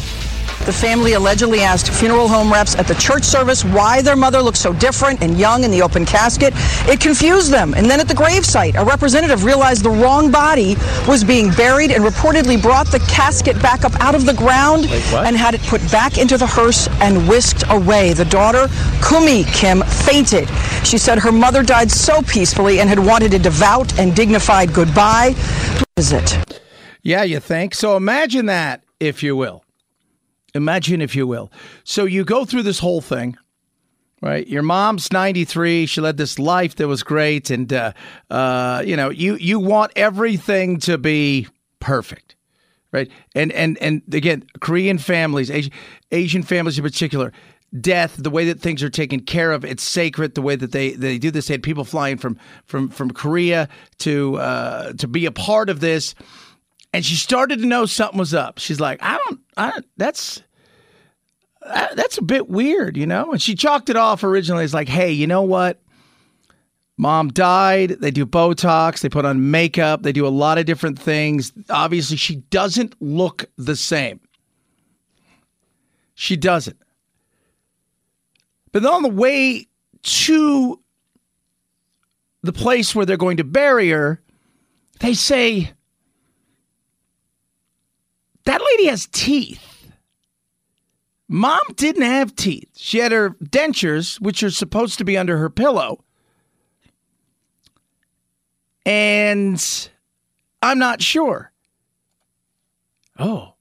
Speaker 53: The family allegedly asked funeral home reps at the church service why their mother looked so different and young in the open casket. It confused them. And then at the gravesite, a representative realized the wrong body was being buried and reportedly brought the casket back up out of the ground and had it put back into the hearse and whisked away. The daughter, Kumi Kim, fainted. She said her mother died so peacefully and had wanted a devout and dignified goodbye. Is it?
Speaker 2: Yeah, you think? So imagine that, if you will. Imagine, if you will. So you go through this whole thing, right? Your mom's 93. She led this life that was great. And, uh, uh, you know, you, you want everything to be perfect, right? And, and, and again, Korean families, Asian, Asian families in particular, death, the way that things are taken care of, it's sacred. The way that they, they do this, they had people flying from from from Korea to uh, to be a part of this, and she started to know something was up. She's like, I don't, I that's that's a bit weird, you know. And she chalked it off originally as like, hey, you know what? Mom died. They do Botox. They put on makeup. They do a lot of different things. Obviously, she doesn't look the same. She doesn't. But then on the way to the place where they're going to bury her, they say, that lady has teeth. Mom didn't have teeth. She had her dentures, which are supposed to be under her pillow. And I'm not sure. Oh.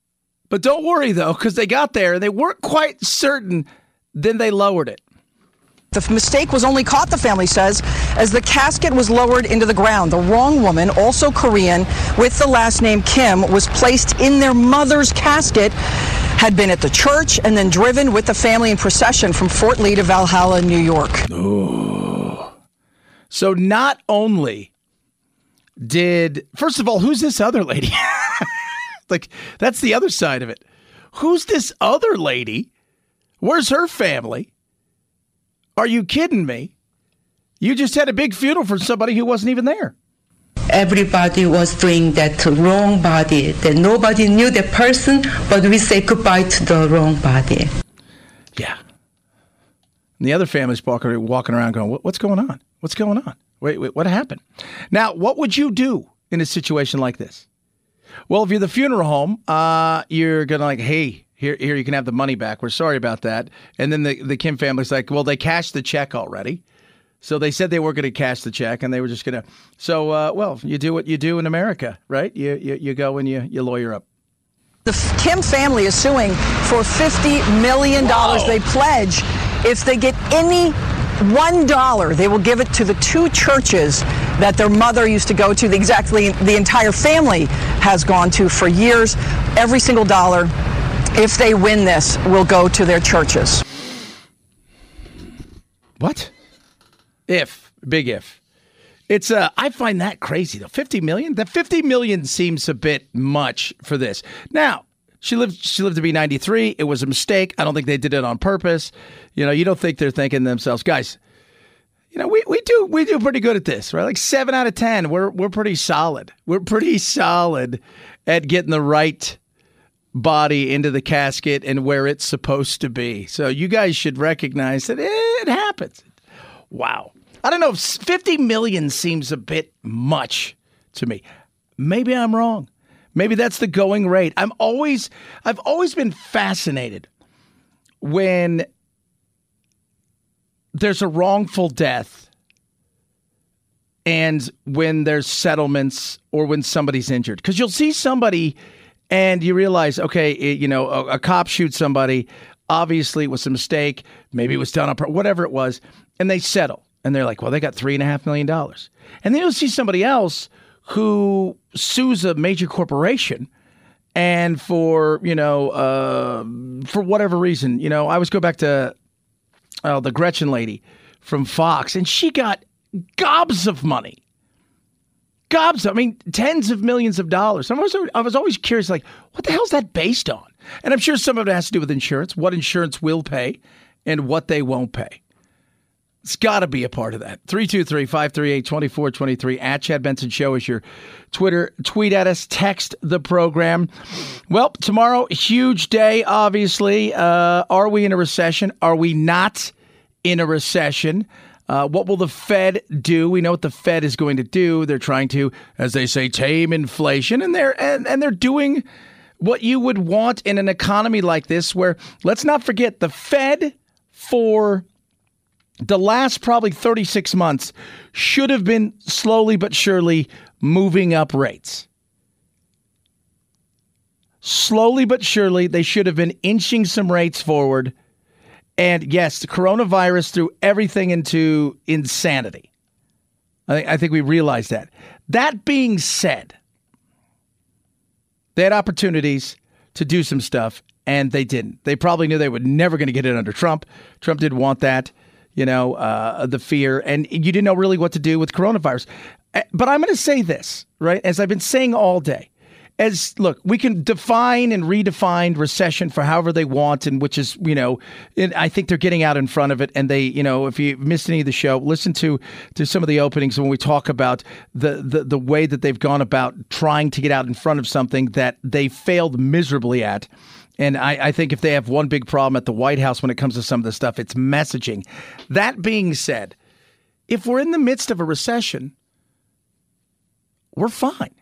Speaker 2: But don't worry, though, because they got there and they weren't quite certain. Then they lowered it.
Speaker 53: The mistake was only caught, the family says, as the casket was lowered into the ground. The wrong woman, also Korean, with the last name Kim, was placed in their mother's casket, had been at the church, and then driven with the family in procession from Fort Lee to Valhalla, New York.
Speaker 2: Ooh. So not only did, first of all, who's this other lady? like, that's the other side of it. Who's this other lady? Where's her family? Are you kidding me? You just had a big funeral for somebody who wasn't even there.
Speaker 54: Everybody was doing that wrong body. That nobody knew the person, but we say goodbye to the wrong body.
Speaker 2: Yeah. And the other family's walking, walking around going, What's going on? What's going on? Wait, wait, what happened? Now, what would you do in a situation like this? Well, if you're the funeral home, uh, you're going to like, Hey, here, here, you can have the money back. We're sorry about that. And then the, the Kim family's like, Well, they cashed the check already. So they said they were going to cash the check, and they were just going to. So, uh, well, you do what you do in America, right? You you, you go and you you lawyer up.
Speaker 53: The Kim family is suing for $50 million. Whoa. They pledge if they get any one dollar, they will give it to the two churches that their mother used to go to. The, exactly the entire family has gone to for years. Every single dollar, if they win this, will go to their churches.
Speaker 2: What? If big if. It's uh I find that crazy though. 50 million? That 50 million seems a bit much for this. Now, she lived she lived to be 93. It was a mistake. I don't think they did it on purpose. You know, you don't think they're thinking themselves, guys, you know, we, we do we do pretty good at this, right? Like 7 out of 10. We're we're pretty solid. We're pretty solid at getting the right body into the casket and where it's supposed to be. So you guys should recognize that it happens. Wow. I don't know if 50 million seems a bit much to me. Maybe I'm wrong. Maybe that's the going rate. I'm always I've always been fascinated when there's a wrongful death and when there's settlements or when somebody's injured because you'll see somebody and you realize okay it, you know a, a, cop shoots somebody obviously it was a mistake maybe it was done on whatever it was and they settle and they're like, well, they got three and a half million dollars. And then you'll see somebody else who sues a major corporation and for you know uh, for whatever reason you know i always go back to uh, the gretchen lady from fox and she got gobs of money gobs i mean tens of millions of dollars I was, I was always curious like what the hell is that based on and i'm sure some of it has to do with insurance what insurance will pay and what they won't pay it's got to be a part of that. 323 538 2423 at Chad Benson Show is your Twitter. Tweet at us, text the program. Well, tomorrow, huge day, obviously. Uh, are we in a recession? Are we not in a recession? Uh, what will the Fed do? We know what the Fed is going to do. They're trying to, as they say, tame inflation, and they're and, and they're doing what you would want in an economy like this, where let's not forget the Fed for the last probably 36 months should have been slowly but surely moving up rates. Slowly but surely, they should have been inching some rates forward. And yes, the coronavirus threw everything into insanity. I think, I think we realize that. That being said, they had opportunities to do some stuff, and they didn't. They probably knew they were never going to get it under Trump. Trump didn't want that you know, uh, the fear, and you didn't know really what to do with coronavirus. Eh, but I'm going to say this, right? As I've been saying all day, as look, we can define and redefine recession for however they want, and which is, you know, I think they're getting out in front of it. And they, you know, if you missed any of the show, listen to to some of the openings when we talk about the the, the way that they've gone about trying to get out in front of something that they failed miserably at. And I, I, think if they have one big problem at the White House when it comes to some of this stuff, it's messaging. That being said, if we're in the midst of a recession, we're fine.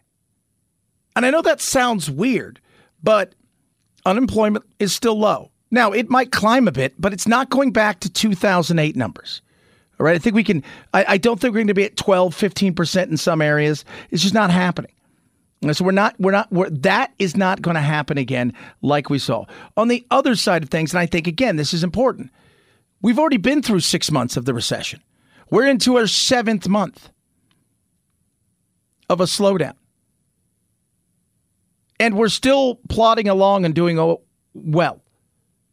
Speaker 2: And I know that sounds weird, but unemployment is still low. Now, it might climb a bit, but it's not going back to 2008 numbers. All right. I think we can, I, I don't think we're going to be at 12, 15% in some areas. It's just not happening. So we're not, we're not, we're, that is not going to happen again like we saw. On the other side of things, and I think, again, this is important, we've already been through six months of the recession. We're into our seventh month of a slowdown. And we're still plodding along and doing well,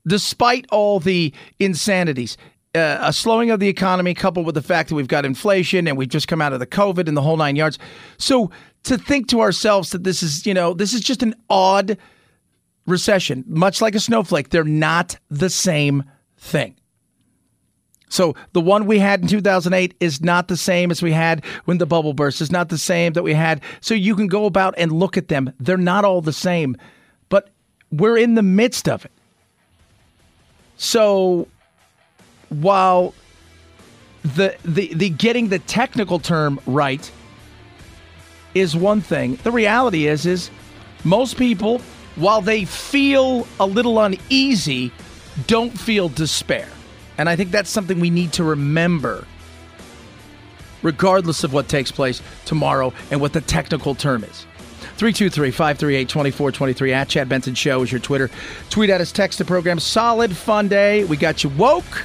Speaker 2: despite all the insanities. Uh, a slowing of the economy coupled with the fact that we've got inflation and we've just come out of the COVID and the whole nine yards. So to think to ourselves that this is, you know, this is just an odd recession, much like a snowflake. They're not the same thing. So the one we had in 2008 is not the same as we had when the bubble burst. It's not the same that we had. So you can go about and look at them. They're not all the same, but we're in the midst of it. So while the the the getting the technical term right is one thing, the reality is is most people, while they feel a little uneasy, don't feel despair. And I think that's something we need to remember regardless of what takes place tomorrow and what the technical term is. 323-538-2423 at Chad Benson Show is your Twitter. Tweet at us, text the program. Solid fun day. We got you woke,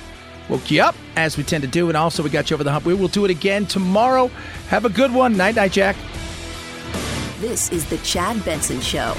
Speaker 2: woke you up, as we tend to do, and also we got you over the hump. We will do it again tomorrow. Have a good one. Night night, Jack.
Speaker 1: This is the Chad Benson Show.